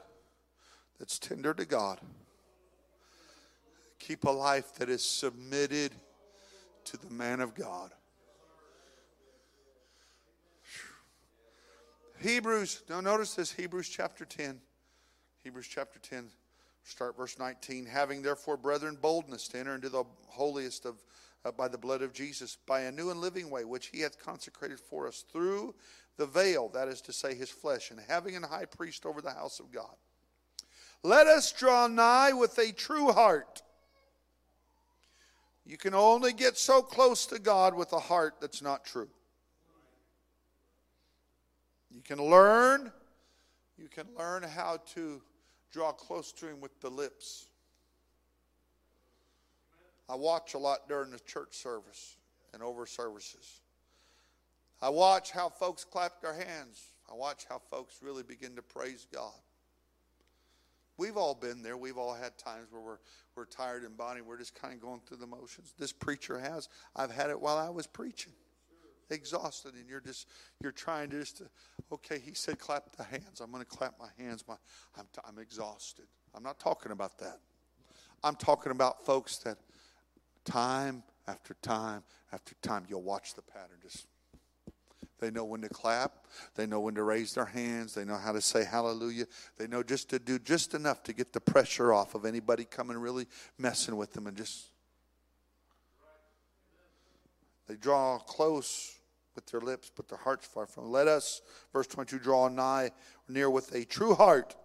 that's tender to God. Keep a life that is submitted to the man of God. Hebrews, now notice this Hebrews chapter 10. Hebrews chapter 10, start verse 19. Having therefore, brethren, boldness to enter into the holiest of uh, by the blood of Jesus, by a new and living way, which he hath consecrated for us through the veil, that is to say, his flesh, and having an high priest over the house of God. Let us draw nigh with a true heart. You can only get so close to God with a heart that's not true. You can learn, you can learn how to draw close to Him with the lips. I watch a lot during the church service and over services. I watch how folks clap their hands. I watch how folks really begin to praise God. We've all been there. We've all had times where we're, we're tired in body. We're just kind of going through the motions. This preacher has. I've had it while I was preaching. Exhausted, and you're just you're trying to just to, okay. He said, "Clap the hands." I'm going to clap my hands. My, I'm, I'm exhausted. I'm not talking about that. I'm talking about folks that time after time after time, you'll watch the pattern. Just they know when to clap, they know when to raise their hands, they know how to say hallelujah. They know just to do just enough to get the pressure off of anybody coming really messing with them and just they draw close with their lips, but their hearts far from. Let us, verse 22, draw nigh near with a true heart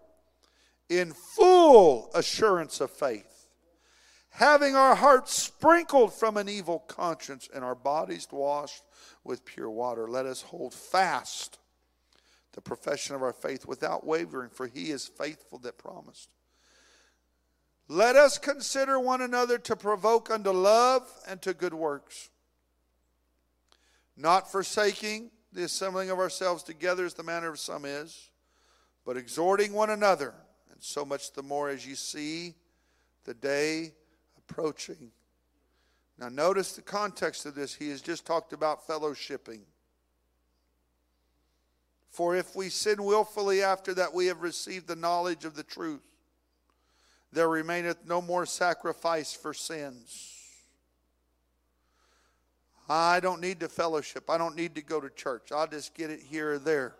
in full assurance of faith having our hearts sprinkled from an evil conscience and our bodies washed with pure water. Let us hold fast the profession of our faith without wavering, for he is faithful that promised. Let us consider one another to provoke unto love and to good works, not forsaking the assembling of ourselves together as the manner of some is, but exhorting one another, and so much the more as you see the day approaching. Now, notice the context of this. He has just talked about fellowshipping. For if we sin willfully after that we have received the knowledge of the truth, there remaineth no more sacrifice for sins. I don't need to fellowship. I don't need to go to church. I'll just get it here or there.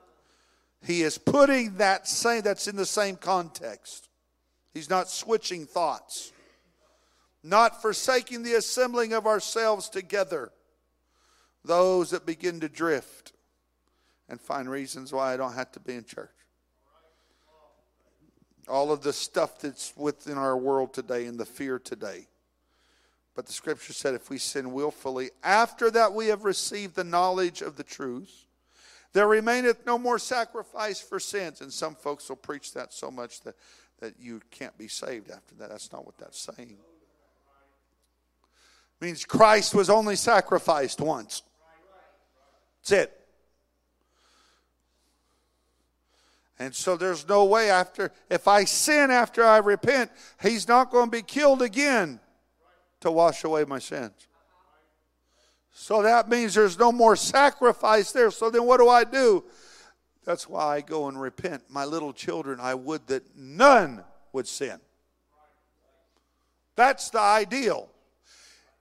He is putting that same that's in the same context. He's not switching thoughts not forsaking the assembling of ourselves together. Those that begin to drift and find reasons why I don't have to be in church. All of the stuff that's within our world today and the fear today. But the scripture said if we sin willfully, after that we have received the knowledge of the truth, there remaineth no more sacrifice for sins. And some folks will preach that so much that, that you can't be saved after that. That's not what that's saying means Christ was only sacrificed once. That's it. And so there's no way after, if I sin after I repent, he's not going to be killed again to wash away my sins. So that means there's no more sacrifice there. So then what do I do? That's why I go and repent. My little children, I would that none would sin. That's the ideal.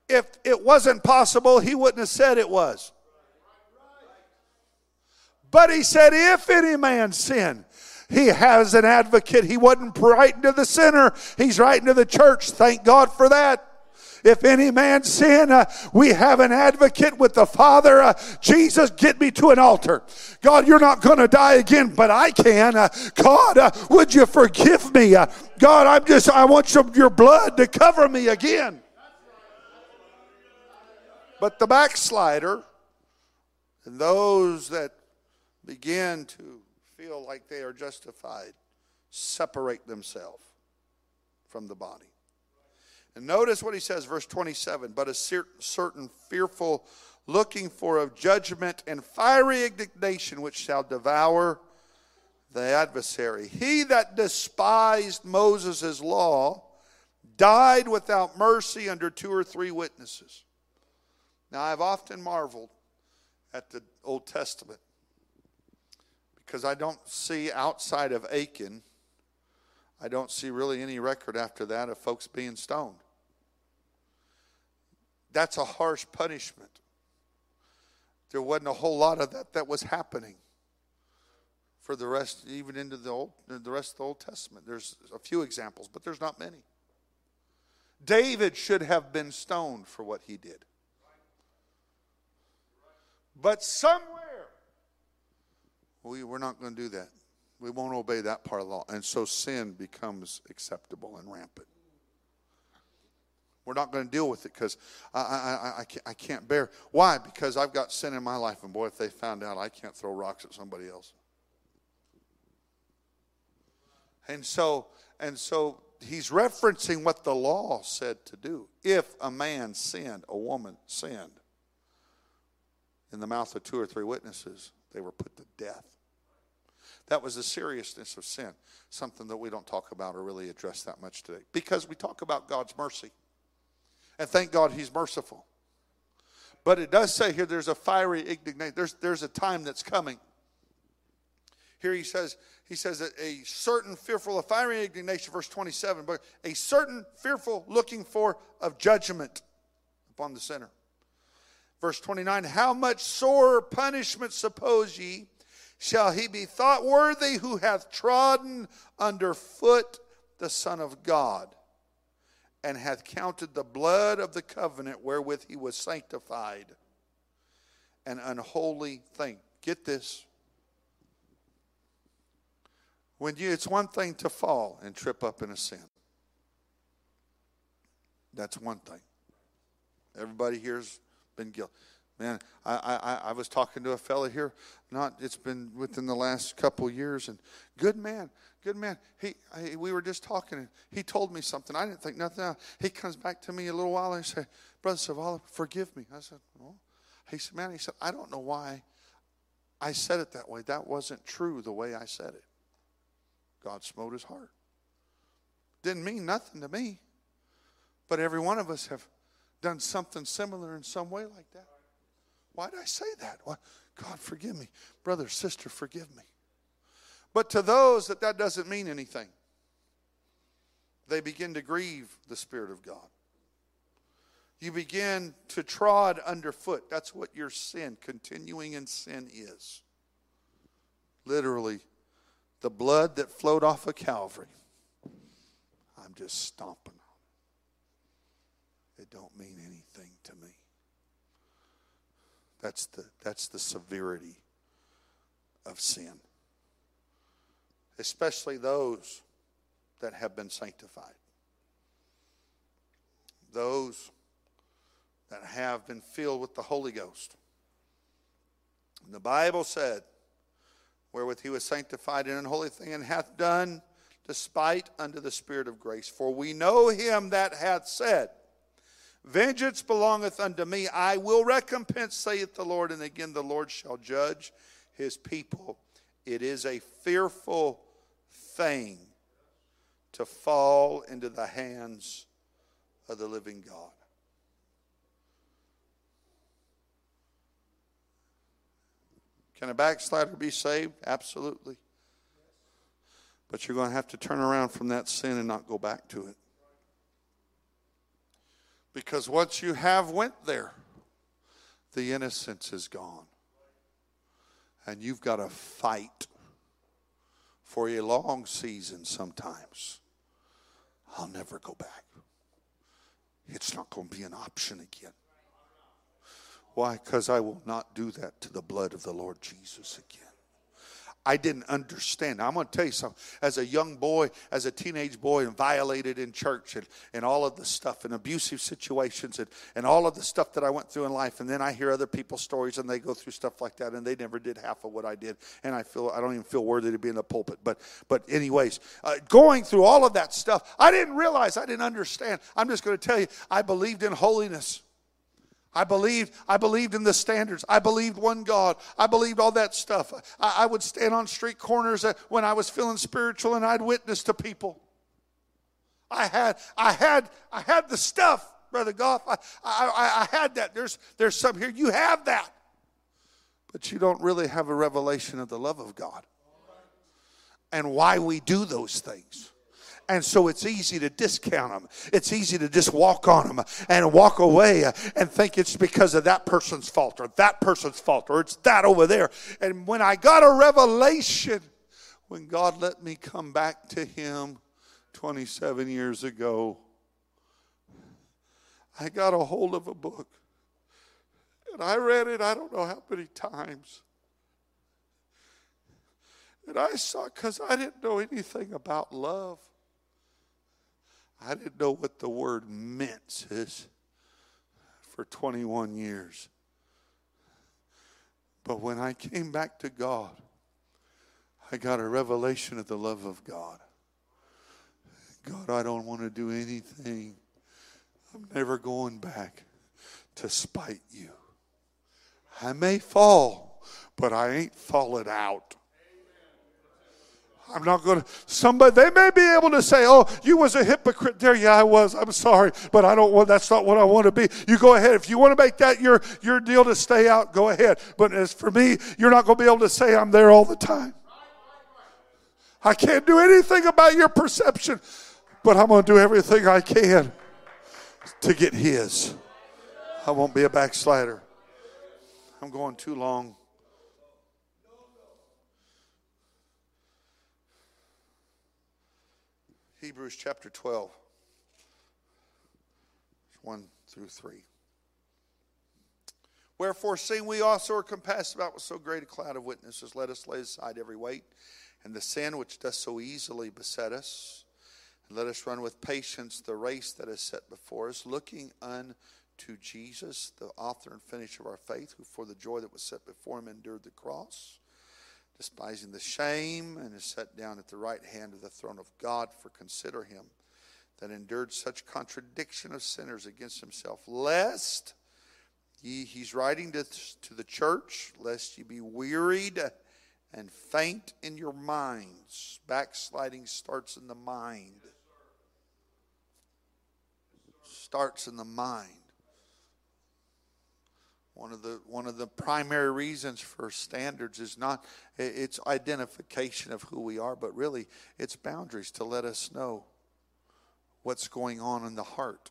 If it wasn't possible, he wouldn't have said it was. But he said, if any man sin, he has an advocate. He wasn't writing to the sinner, he's writing to the church. Thank God for that. If any man sin, uh, we have an advocate with the Father. Uh, Jesus, get me to an altar. God, you're not going to die again, but I can. Uh, God, uh, would you forgive me? Uh, God, I'm just, I want your, your blood to cover me again. But the backslider and those that begin to feel like they are justified, separate themselves from the body. And notice what he says, verse 27 But a certain fearful looking for of judgment and fiery indignation which shall devour the adversary. He that despised Moses' law died without mercy under two or three witnesses. Now, I've often marveled at the Old Testament because I don't see outside of Achan, I don't see really any record after that of folks being stoned. That's a harsh punishment. There wasn't a whole lot of that that was happening for the rest, even into the old, the rest of the Old Testament. There's a few examples, but there's not many. David should have been stoned for what he did. But somewhere we, we're not going to do that. We won't obey that part of the law. And so sin becomes acceptable and rampant. We're not going to deal with it because I, I, I, can't, I can't bear. Why? Because I've got sin in my life, and boy, if they found out, I can't throw rocks at somebody else. And so, and so he's referencing what the law said to do. If a man sinned, a woman sinned, in the mouth of two or three witnesses, they were put to death. That was the seriousness of sin, something that we don't talk about or really address that much today. Because we talk about God's mercy. And thank God He's merciful. But it does say here there's a fiery indignation. There's, there's a time that's coming. Here he says, he says that a certain fearful, a fiery indignation, verse 27, but a certain fearful looking for of judgment upon the sinner. Verse 29 How much sore punishment suppose ye shall he be thought worthy who hath trodden under foot the Son of God, and hath counted the blood of the covenant wherewith he was sanctified an unholy thing? Get this. When you, it's one thing to fall and trip up in a sin. That's one thing. Everybody here's been guilty. Man, I, I, I was talking to a fellow here, not it's been within the last couple years, and good man, good man. He, I, we were just talking, and he told me something. I didn't think nothing else. He comes back to me a little while and he said, Brother Savala, forgive me. I said, well, he said, man, he said, I don't know why I said it that way. That wasn't true the way I said it. God smote his heart. Didn't mean nothing to me, but every one of us have done something similar in some way like that. Why did I say that? Why? God, forgive me. Brother, sister, forgive me. But to those that that doesn't mean anything, they begin to grieve the Spirit of God. You begin to trod underfoot. That's what your sin, continuing in sin, is. Literally, the blood that flowed off of Calvary. I'm just stomping it don't mean anything to me. That's the, that's the severity of sin, especially those that have been sanctified, those that have been filled with the Holy Ghost. And the Bible said, wherewith he was sanctified in an holy thing and hath done despite unto the Spirit of grace. For we know him that hath said, Vengeance belongeth unto me. I will recompense, saith the Lord. And again, the Lord shall judge his people. It is a fearful thing to fall into the hands of the living God. Can a backslider be saved? Absolutely. But you're going to have to turn around from that sin and not go back to it. Because once you have went there, the innocence is gone. And you've got to fight for a long season sometimes. I'll never go back. It's not going to be an option again. Why? Because I will not do that to the blood of the Lord Jesus again. I didn't understand. I'm going to tell you something. As a young boy, as a teenage boy, and violated in church and, and all of the stuff and abusive situations and, and all of the stuff that I went through in life. And then I hear other people's stories and they go through stuff like that and they never did half of what I did. And I feel, I don't even feel worthy to be in the pulpit. But, but anyways, uh, going through all of that stuff, I didn't realize, I didn't understand. I'm just going to tell you, I believed in holiness. I believed, I believed in the standards. I believed one God. I believed all that stuff. I, I would stand on street corners when I was feeling spiritual and I'd witness to people. I had, I had, I had the stuff, Brother Goff. I, I, I had that. There's, there's some here. You have that. But you don't really have a revelation of the love of God and why we do those things. And so it's easy to discount them. It's easy to just walk on them and walk away and think it's because of that person's fault or that person's fault or it's that over there. And when I got a revelation, when God let me come back to Him 27 years ago, I got a hold of a book. And I read it, I don't know how many times. And I saw, because I didn't know anything about love. I didn't know what the word meant, sis, for 21 years. But when I came back to God, I got a revelation of the love of God. God, I don't want to do anything. I'm never going back to spite you. I may fall, but I ain't falling out. I'm not going to. Somebody, they may be able to say, "Oh, you was a hypocrite there." Yeah, I was. I'm sorry, but I don't want. That's not what I want to be. You go ahead. If you want to make that your your deal to stay out, go ahead. But as for me, you're not going to be able to say I'm there all the time. I can't do anything about your perception, but I'm going to do everything I can to get His. I won't be a backslider. I'm going too long. Hebrews chapter 12, 1 through 3. Wherefore, seeing we also are compassed about with so great a cloud of witnesses, let us lay aside every weight and the sin which does so easily beset us. And let us run with patience the race that is set before us, looking unto Jesus, the author and finisher of our faith, who for the joy that was set before him endured the cross despising the shame, and is set down at the right hand of the throne of God. For consider him that endured such contradiction of sinners against himself, lest ye, he's writing to, to the church, lest ye be wearied and faint in your minds. Backsliding starts in the mind. Starts in the mind. One of the one of the primary reasons for standards is not it's identification of who we are, but really it's boundaries to let us know what's going on in the heart.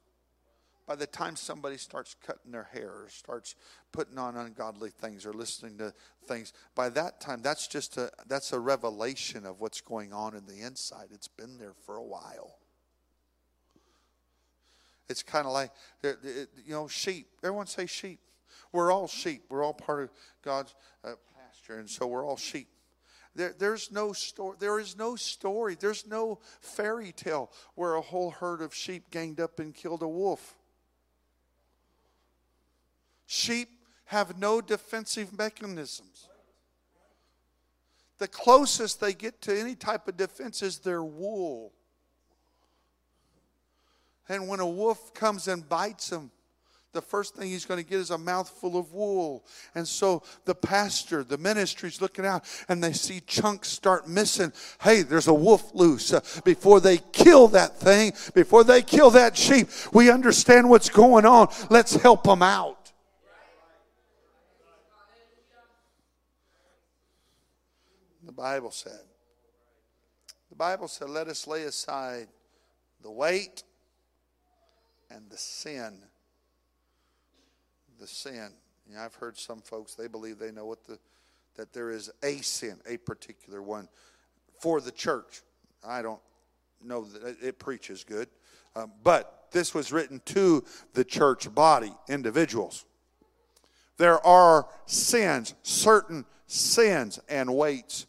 By the time somebody starts cutting their hair or starts putting on ungodly things or listening to things, by that time that's just a that's a revelation of what's going on in the inside. It's been there for a while. It's kind of like you know sheep. Everyone say sheep. We're all sheep. We're all part of God's uh, pasture, and so we're all sheep. There, there's no story. There is no story. There's no fairy tale where a whole herd of sheep ganged up and killed a wolf. Sheep have no defensive mechanisms. The closest they get to any type of defense is their wool. And when a wolf comes and bites them, the first thing he's going to get is a mouthful of wool. And so the pastor, the ministry's looking out and they see chunks start missing. Hey, there's a wolf loose. Uh, before they kill that thing, before they kill that sheep, we understand what's going on. Let's help them out. The Bible said, the Bible said, let us lay aside the weight and the sin the sin. You know, I've heard some folks they believe they know what the that there is a sin, a particular one for the church. I don't know that it preaches good, um, but this was written to the church body, individuals. There are sins, certain sins and weights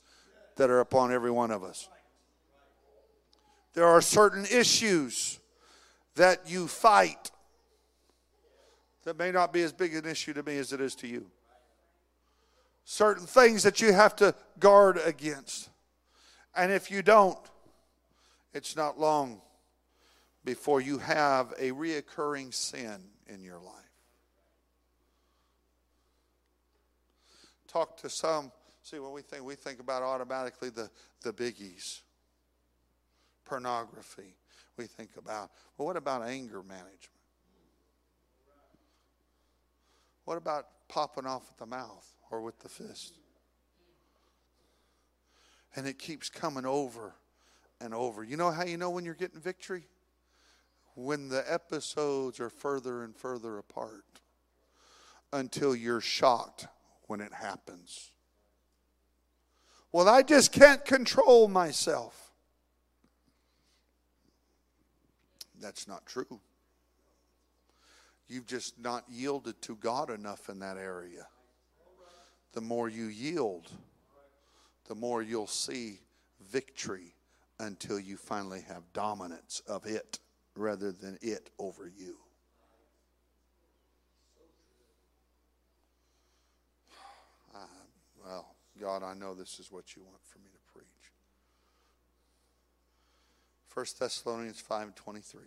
that are upon every one of us. There are certain issues that you fight that may not be as big an issue to me as it is to you. Certain things that you have to guard against. And if you don't, it's not long before you have a reoccurring sin in your life. Talk to some, see when we think we think about automatically the, the biggies. Pornography. We think about, well, what about anger management? What about popping off at the mouth or with the fist? And it keeps coming over and over. You know how you know when you're getting victory? When the episodes are further and further apart until you're shocked when it happens. Well, I just can't control myself. That's not true. You've just not yielded to God enough in that area. The more you yield, the more you'll see victory until you finally have dominance of it rather than it over you. Uh, well, God, I know this is what you want for me to preach. 1 Thessalonians 5 23.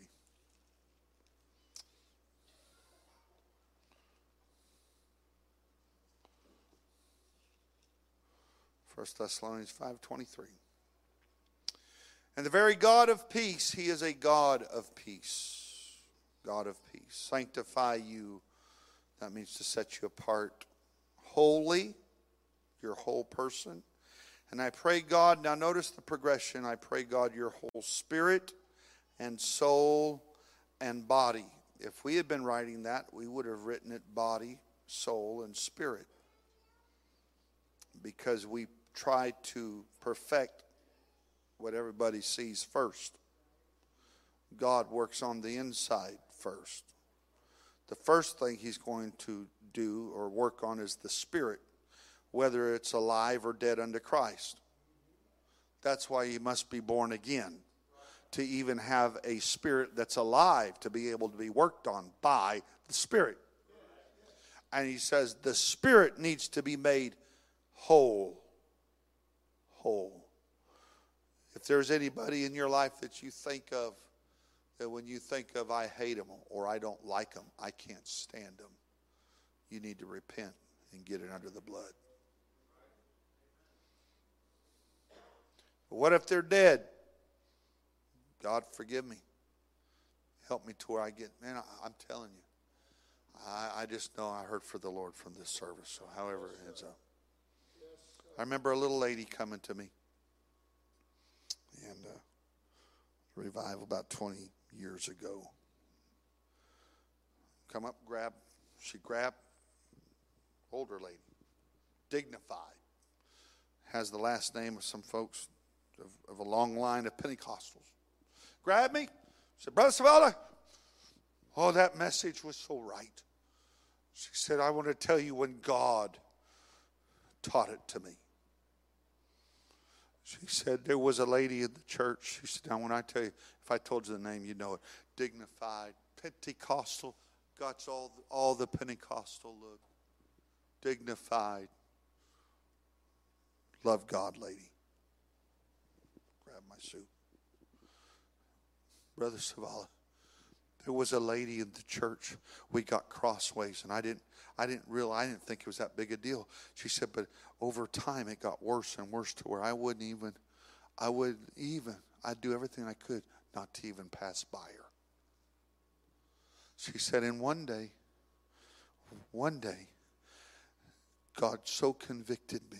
1 Thessalonians 5:23. And the very God of peace, he is a God of peace. God of peace. Sanctify you. That means to set you apart wholly, your whole person. And I pray God, now notice the progression. I pray God your whole spirit and soul and body. If we had been writing that, we would have written it body, soul, and spirit. Because we try to perfect what everybody sees first. God works on the inside first. The first thing he's going to do or work on is the spirit, whether it's alive or dead unto Christ. That's why you must be born again to even have a spirit that's alive to be able to be worked on by the spirit. And he says the spirit needs to be made whole whole. If there's anybody in your life that you think of, that when you think of, I hate them or I don't like them, I can't stand them, you need to repent and get it under the blood. But what if they're dead? God, forgive me. Help me to where I get, man, I, am telling you. I, I just know I heard for the Lord from this service. So, however it ends up. I remember a little lady coming to me and uh, revival about 20 years ago. Come up, grab. She grabbed older lady, dignified, has the last name of some folks of, of a long line of Pentecostals. Grab me, said, Brother Savala, oh, that message was so right. She said, I want to tell you when God taught it to me. She said, There was a lady in the church. She said, Now, when I tell you, if I told you the name, you know it. Dignified, Pentecostal, got all, all the Pentecostal look. Dignified, love God lady. Grab my suit. Brother Savala, there was a lady in the church. We got crossways, and I didn't I didn't realize, I didn't think it was that big a deal. She said, but over time it got worse and worse to where I wouldn't even, I would even, I'd do everything I could not to even pass by her. She said, and one day, one day, God so convicted me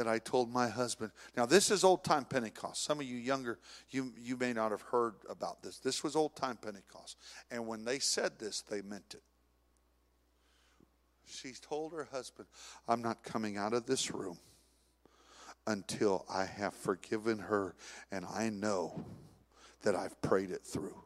that I told my husband. Now, this is old time Pentecost. Some of you younger, you, you may not have heard about this. This was old time Pentecost. And when they said this, they meant it. She told her husband, I'm not coming out of this room until I have forgiven her and I know that I've prayed it through.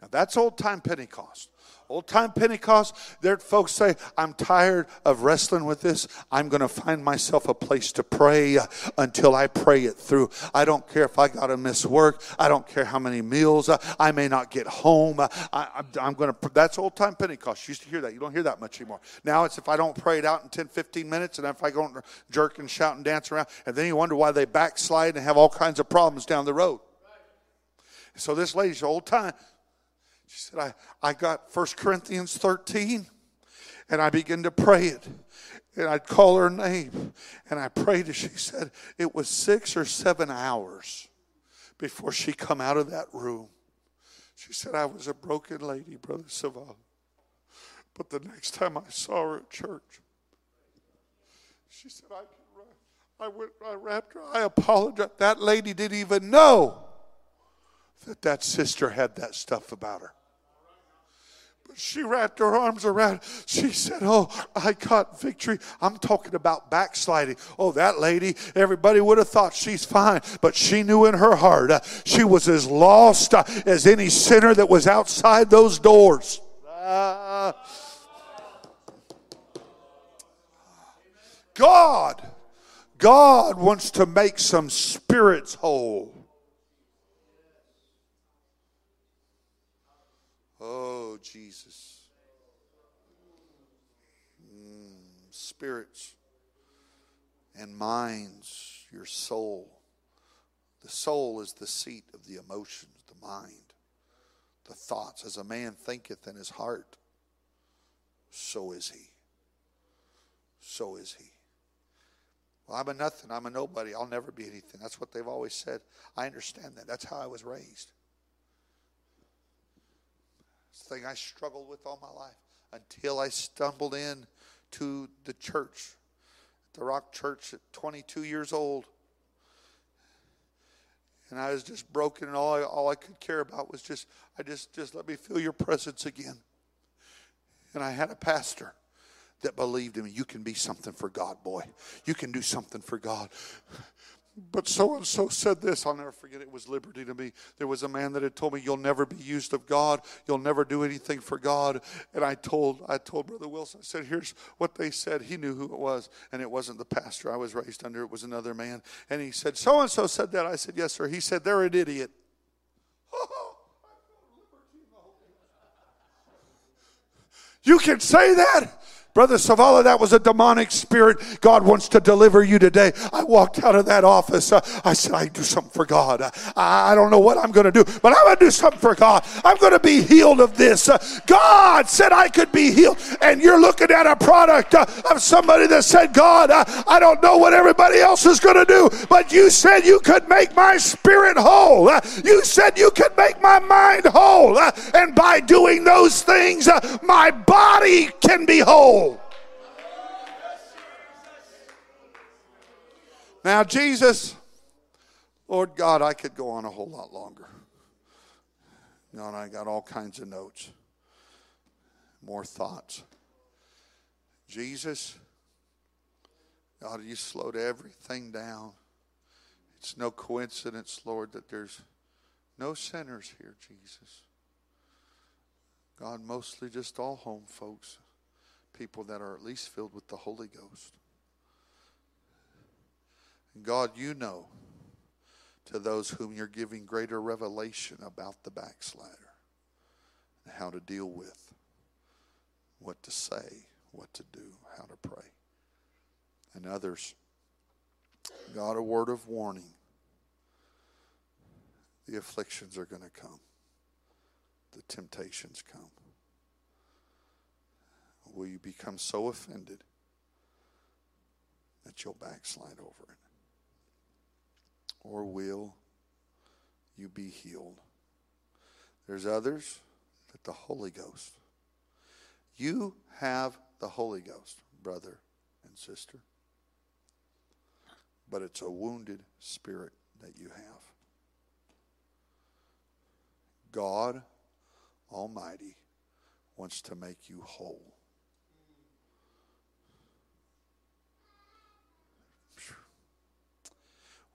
Now that's old time Pentecost. Old time Pentecost, there folks say, I'm tired of wrestling with this. I'm going to find myself a place to pray until I pray it through. I don't care if I got to miss work. I don't care how many meals. I may not get home. I, am going to, that's old time Pentecost. You used to hear that. You don't hear that much anymore. Now it's if I don't pray it out in 10, 15 minutes and if I go jerk and shout and dance around, and then you wonder why they backslide and have all kinds of problems down the road. So this lady's old time. She said, I, I got 1 Corinthians 13 and I began to pray it. And I'd call her name and I prayed it. She said it was six or seven hours before she come out of that room. She said, I was a broken lady, Brother Savala. But the next time I saw her at church, she said, I, I went, I wrapped her, I apologized. That lady didn't even know that that sister had that stuff about her. She wrapped her arms around. She said, Oh, I got victory. I'm talking about backsliding. Oh, that lady, everybody would have thought she's fine, but she knew in her heart uh, she was as lost uh, as any sinner that was outside those doors. Uh, God, God wants to make some spirits whole. Oh, Jesus. Mm, spirits and minds, your soul. The soul is the seat of the emotions, the mind, the thoughts. As a man thinketh in his heart, so is he. So is he. Well, I'm a nothing. I'm a nobody. I'll never be anything. That's what they've always said. I understand that. That's how I was raised. It's the thing I struggled with all my life until I stumbled in to the church, the Rock Church at 22 years old. And I was just broken, and all I, all I could care about was just, I just, just let me feel your presence again. And I had a pastor that believed in me. You can be something for God, boy. You can do something for God but so and so said this. I'll never forget it was liberty to me. There was a man that had told me, You'll never be used of God. You'll never do anything for God. And I told I told Brother Wilson, I said, Here's what they said. He knew who it was, and it wasn't the pastor I was raised under, it was another man. And he said, So and so said that. I said, Yes, sir. He said, They're an idiot. you can say that? Brother Savala, that was a demonic spirit. God wants to deliver you today. I walked out of that office. Uh, I said, I do something for God. Uh, I don't know what I'm going to do, but I'm going to do something for God. I'm going to be healed of this. Uh, God said I could be healed. And you're looking at a product uh, of somebody that said, God, uh, I don't know what everybody else is going to do, but you said you could make my spirit whole. You said you could make my mind whole. and by doing those things, my body can be whole. Now, Jesus, Lord God, I could go on a whole lot longer. God, I got all kinds of notes, more thoughts. Jesus, God, you slowed everything down. It's no coincidence, Lord, that there's no sinners here, Jesus. God, mostly just all home folks people that are at least filled with the Holy Ghost. God, you know to those whom you're giving greater revelation about the backslider and how to deal with, what to say, what to do, how to pray. And others, God, a word of warning. The afflictions are going to come, the temptations come will you become so offended that you'll backslide over it? Or will you be healed? There's others that the Holy Ghost. You have the Holy Ghost, brother and sister. But it's a wounded spirit that you have. God Almighty wants to make you whole.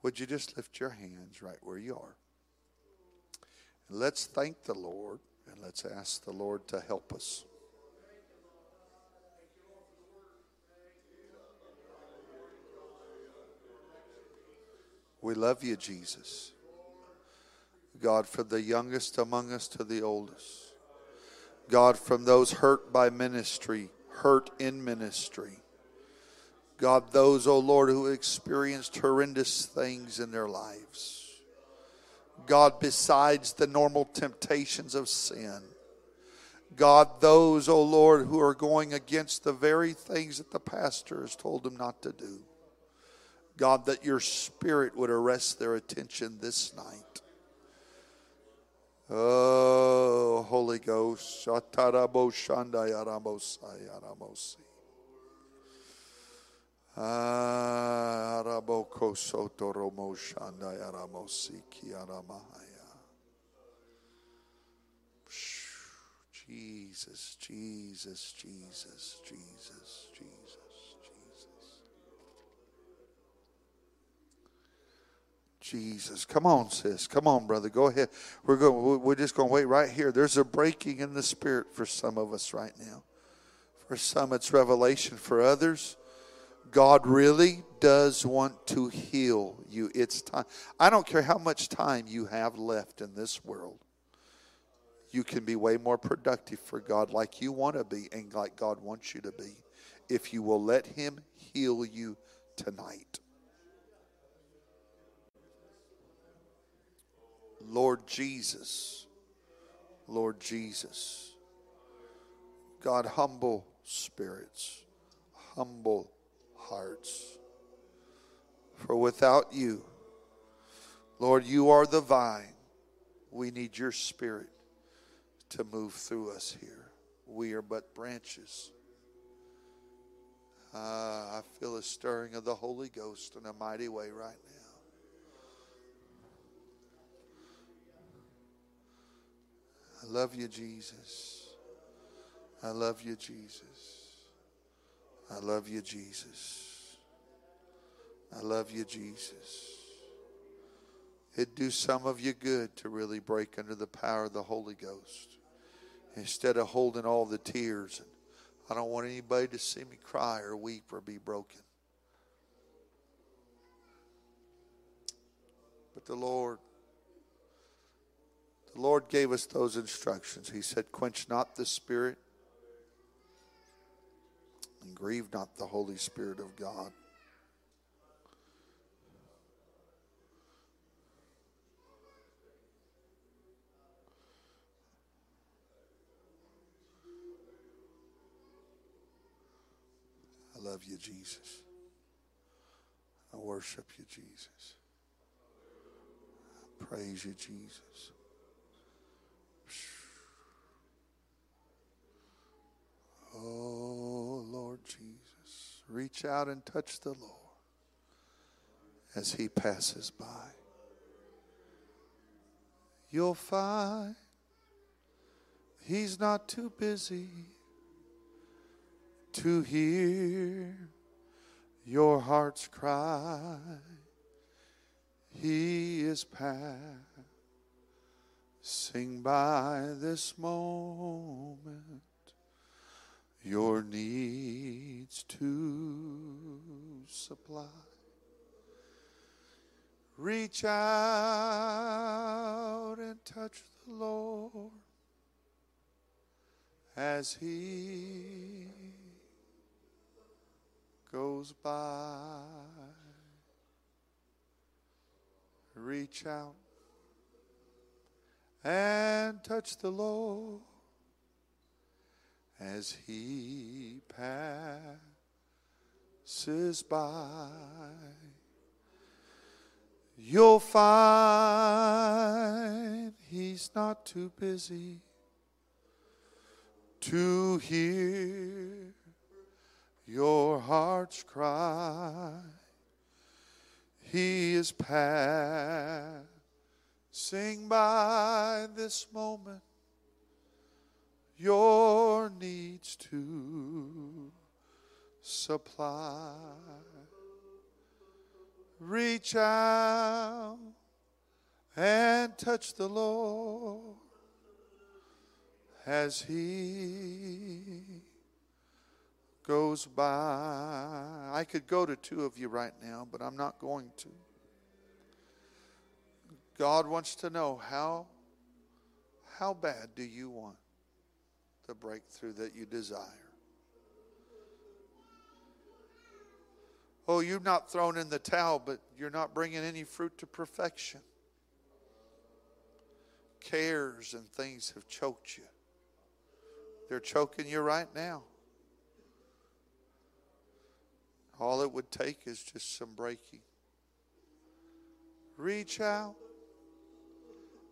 Would you just lift your hands right where you are? And let's thank the Lord and Let's ask the Lord to help us. We love you, Jesus. God, from the youngest among us to the oldest. God, from those hurt by ministry, hurt in ministry. God, those, oh Lord, who experienced horrendous things in their lives. God, besides the normal temptations of sin. God, those, oh Lord, who are going against the very things that the pastor has told them not to do. God, that your spirit would arrest their attention this night. Oh, Holy Ghost. Jesus, Jesus, Jesus, Jesus, Jesus. Jesus. Jesus. Come on, sis. Come on, brother. Go ahead. We're going we're just going to wait right here. There's a breaking in the spirit for some of us right now. For some it's revelation, for others God really does want to heal you. It's time. I don't care how much time you have left in this world. You can be way more productive for God like you want to be and like God wants you to be if you will let him heal you tonight. Lord Jesus, Lord Jesus. God, humble spirits, humble hearts. For without you, Lord, you are the vine. We need your spirit to move through us here. We are but branches. Uh, I feel a stirring of the Holy Ghost in a mighty way right now. I love you, Jesus. I love you, Jesus. I love you, Jesus. I love you, Jesus. It'd do some of you good to really break under the power of the Holy Ghost instead of holding all the tears. And I don't want anybody to see me cry or weep or be broken. But the Lord the Lord gave us those instructions. He said, Quench not the Spirit and grieve not the Holy Spirit of God. I love you, Jesus. I worship you, Jesus. I praise you, Jesus. Oh, Lord Jesus. Reach out and touch the Lord as he passes by. You'll find he's not too busy to hear your heart's cry. He is passing by this moment your needs to supply. Reach out and touch the Lord as He goes by. Reach out and touch the Lord as he passes by. You'll find he's not too busy to hear your heart's cry. He is passing by this moment your needs to supply. Reach out and touch the Lord as he goes by. I could go to two of you right now, but I'm not going to. God wants to know how how bad do you want the breakthrough that you desire? Oh, you've not thrown in the towel, but you're not bringing any fruit to perfection. Cares and things have choked you. They're choking you right now. All it would take is just some breaking. Reach out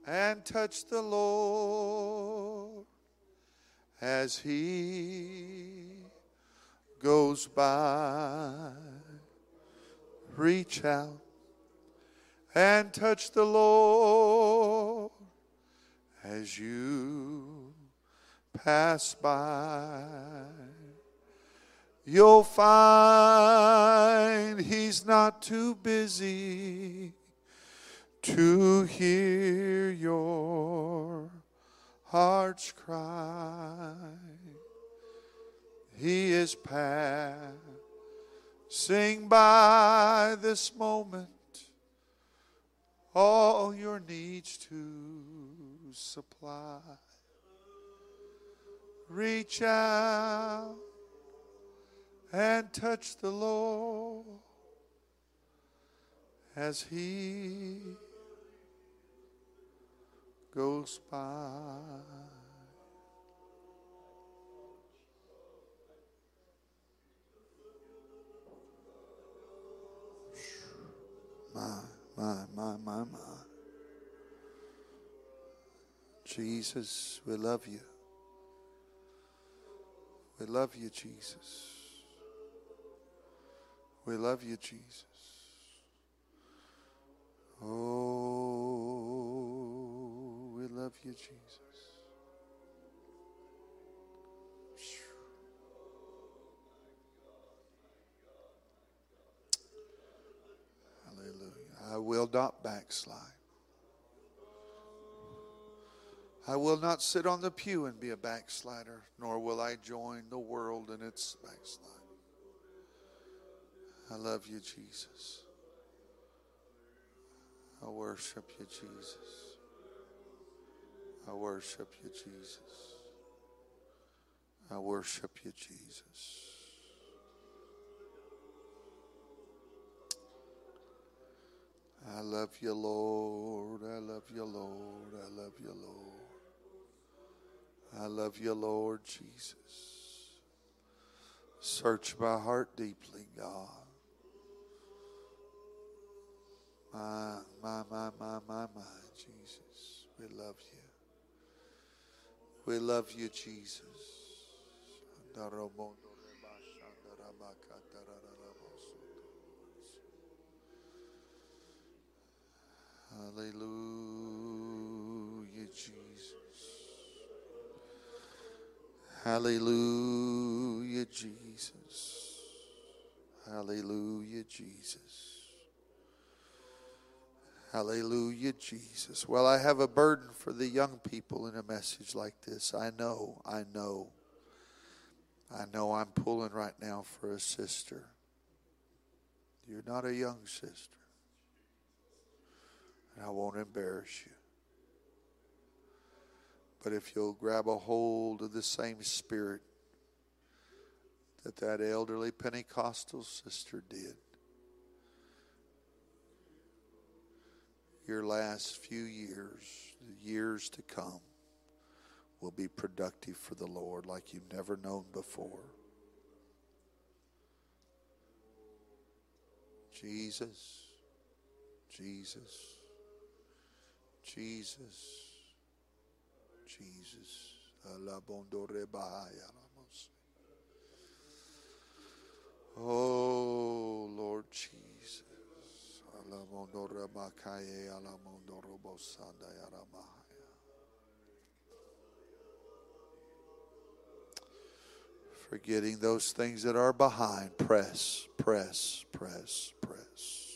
and touch the Lord as He goes by. Reach out and touch the Lord as you pass by. You'll find He's not too busy to hear your heart's cry. He is passing by this moment, all your needs to supply. Reach out and touch the Lord as He goes by. My, my, my, my, my. Jesus, we love you. We love you, Jesus. We love you, Jesus. Oh love you, Jesus. Hallelujah. I will not backslide. I will not sit on the pew and be a backslider, nor will I join the world in its backslide. I love you, Jesus. I worship you, Jesus. I worship you, Jesus. I worship you, Jesus. I love you, Lord. I love you, Lord. I love you, Lord. I love you, Lord Jesus. Search my heart deeply, God. My, my, my, my, my, my, Jesus. We love you. We love you, Jesus. Hallelujah, Jesus. Hallelujah, Jesus. Hallelujah, Jesus. Hallelujah, Jesus. Well, I have a burden for the young people in a message like this. I know, I know. I know I'm pulling right now for a sister. You're not a young sister. And I won't embarrass you. But if you'll grab a hold of the same spirit that that elderly Pentecostal sister did, your last few years, the years to come, will be productive for the Lord like you've never known before. Jesus, Jesus, Jesus, Jesus. Oh, Lord Jesus. Forgetting those things that are behind. Press, press, press, press.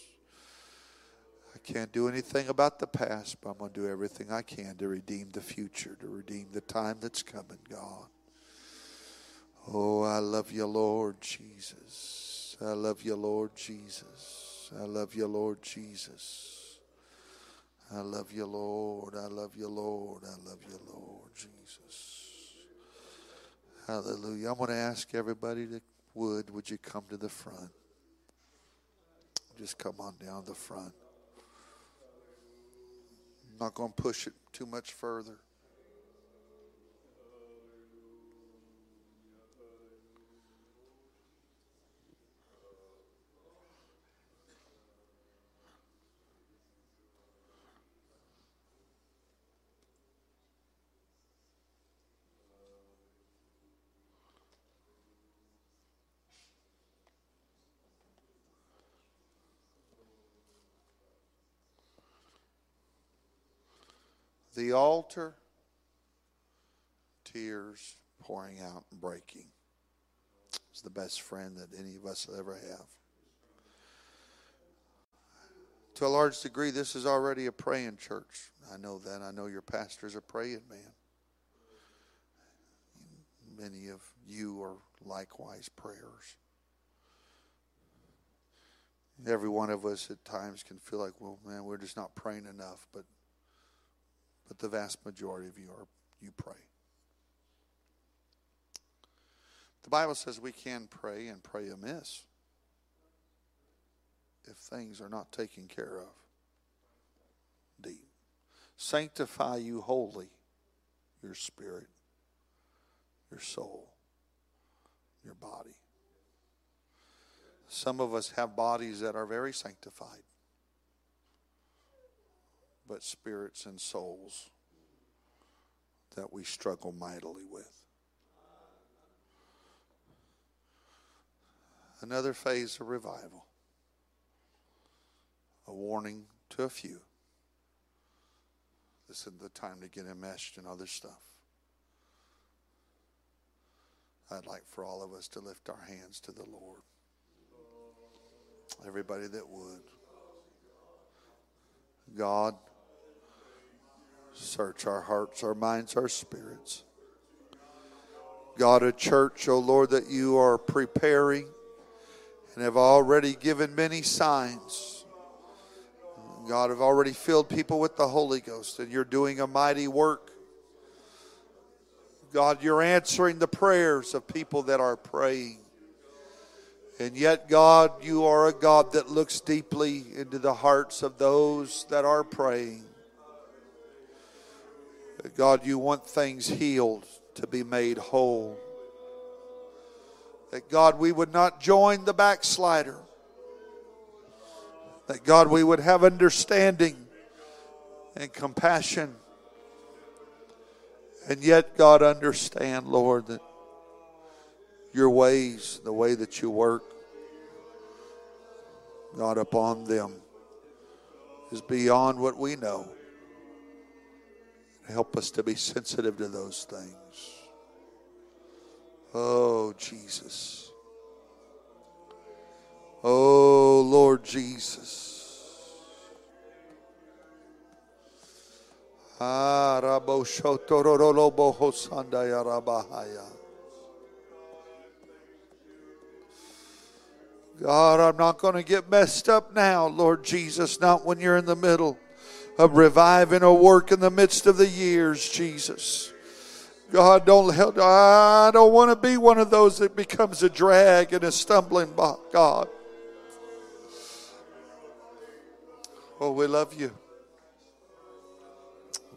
I Can't do anything about the past, but I'm going to do everything I can to redeem the future, to redeem the time that's coming, God. Oh, I love you, Lord Jesus. I love you, Lord Jesus. I love you, Lord Jesus. I love you, Lord. I love you, Lord. I love you, Lord Jesus. Hallelujah. I'm going to ask everybody that would, would you come to the front? Just come on down the front. I'm not going to push it too much further. The altar, tears pouring out and breaking. It's the best friend that any of us ever have. To a large degree, this is already a praying church. I know that. I know your pastors are praying, man. Many of you are likewise prayers. Every one of us at times can feel like, well, man, we're just not praying enough. But but the vast majority of you are you pray. The Bible says we can pray and pray amiss if things are not taken care of. Deep. Sanctify you wholly, your spirit, your soul, your body. Some of us have bodies that are very sanctified but spirits and souls that we struggle mightily with. Another phase of revival, a warning to a few. This is the time to get enmeshed in other stuff. I'd like for all of us to lift our hands to the Lord. Everybody that would. God, Search our hearts, our minds, our spirits. God, a church, oh Lord, that you are preparing and have already given many signs. God, have already filled people with the Holy Ghost, and you're doing a mighty work. God, you're answering the prayers of people that are praying. And yet, God, you are a God that looks deeply into the hearts of those that are praying. God, you want things healed to be made whole. That God, we would not join the backslider. That God, we would have understanding and compassion. And yet, God, understand, Lord, that your ways, the way that you work, God, upon them is beyond what we know. Help us to be sensitive to those things. Oh, Jesus. Oh, Lord Jesus. Ah, God, I'm not going to get messed up now, Lord Jesus, not when you're in the middle of reviving a work in the midst of the years, Jesus. God, don't help. I don't want to be one of those that becomes a drag and a stumbling block, God. Oh, we love you.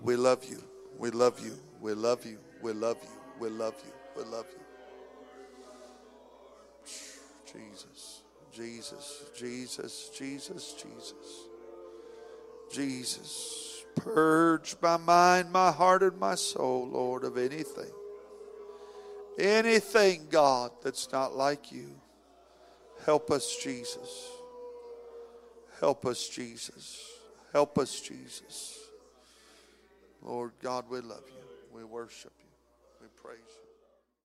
We love you. We love you. We love you. We love you. We love you. We love you. Jesus, Jesus, Jesus, Jesus, Jesus. Jesus, purge my mind, my heart, and my soul, Lord, of anything. Anything, God, that's not like you. Help us, Jesus. Help us, Jesus. Help us, Jesus. Lord God, we love you. We worship you. We praise you.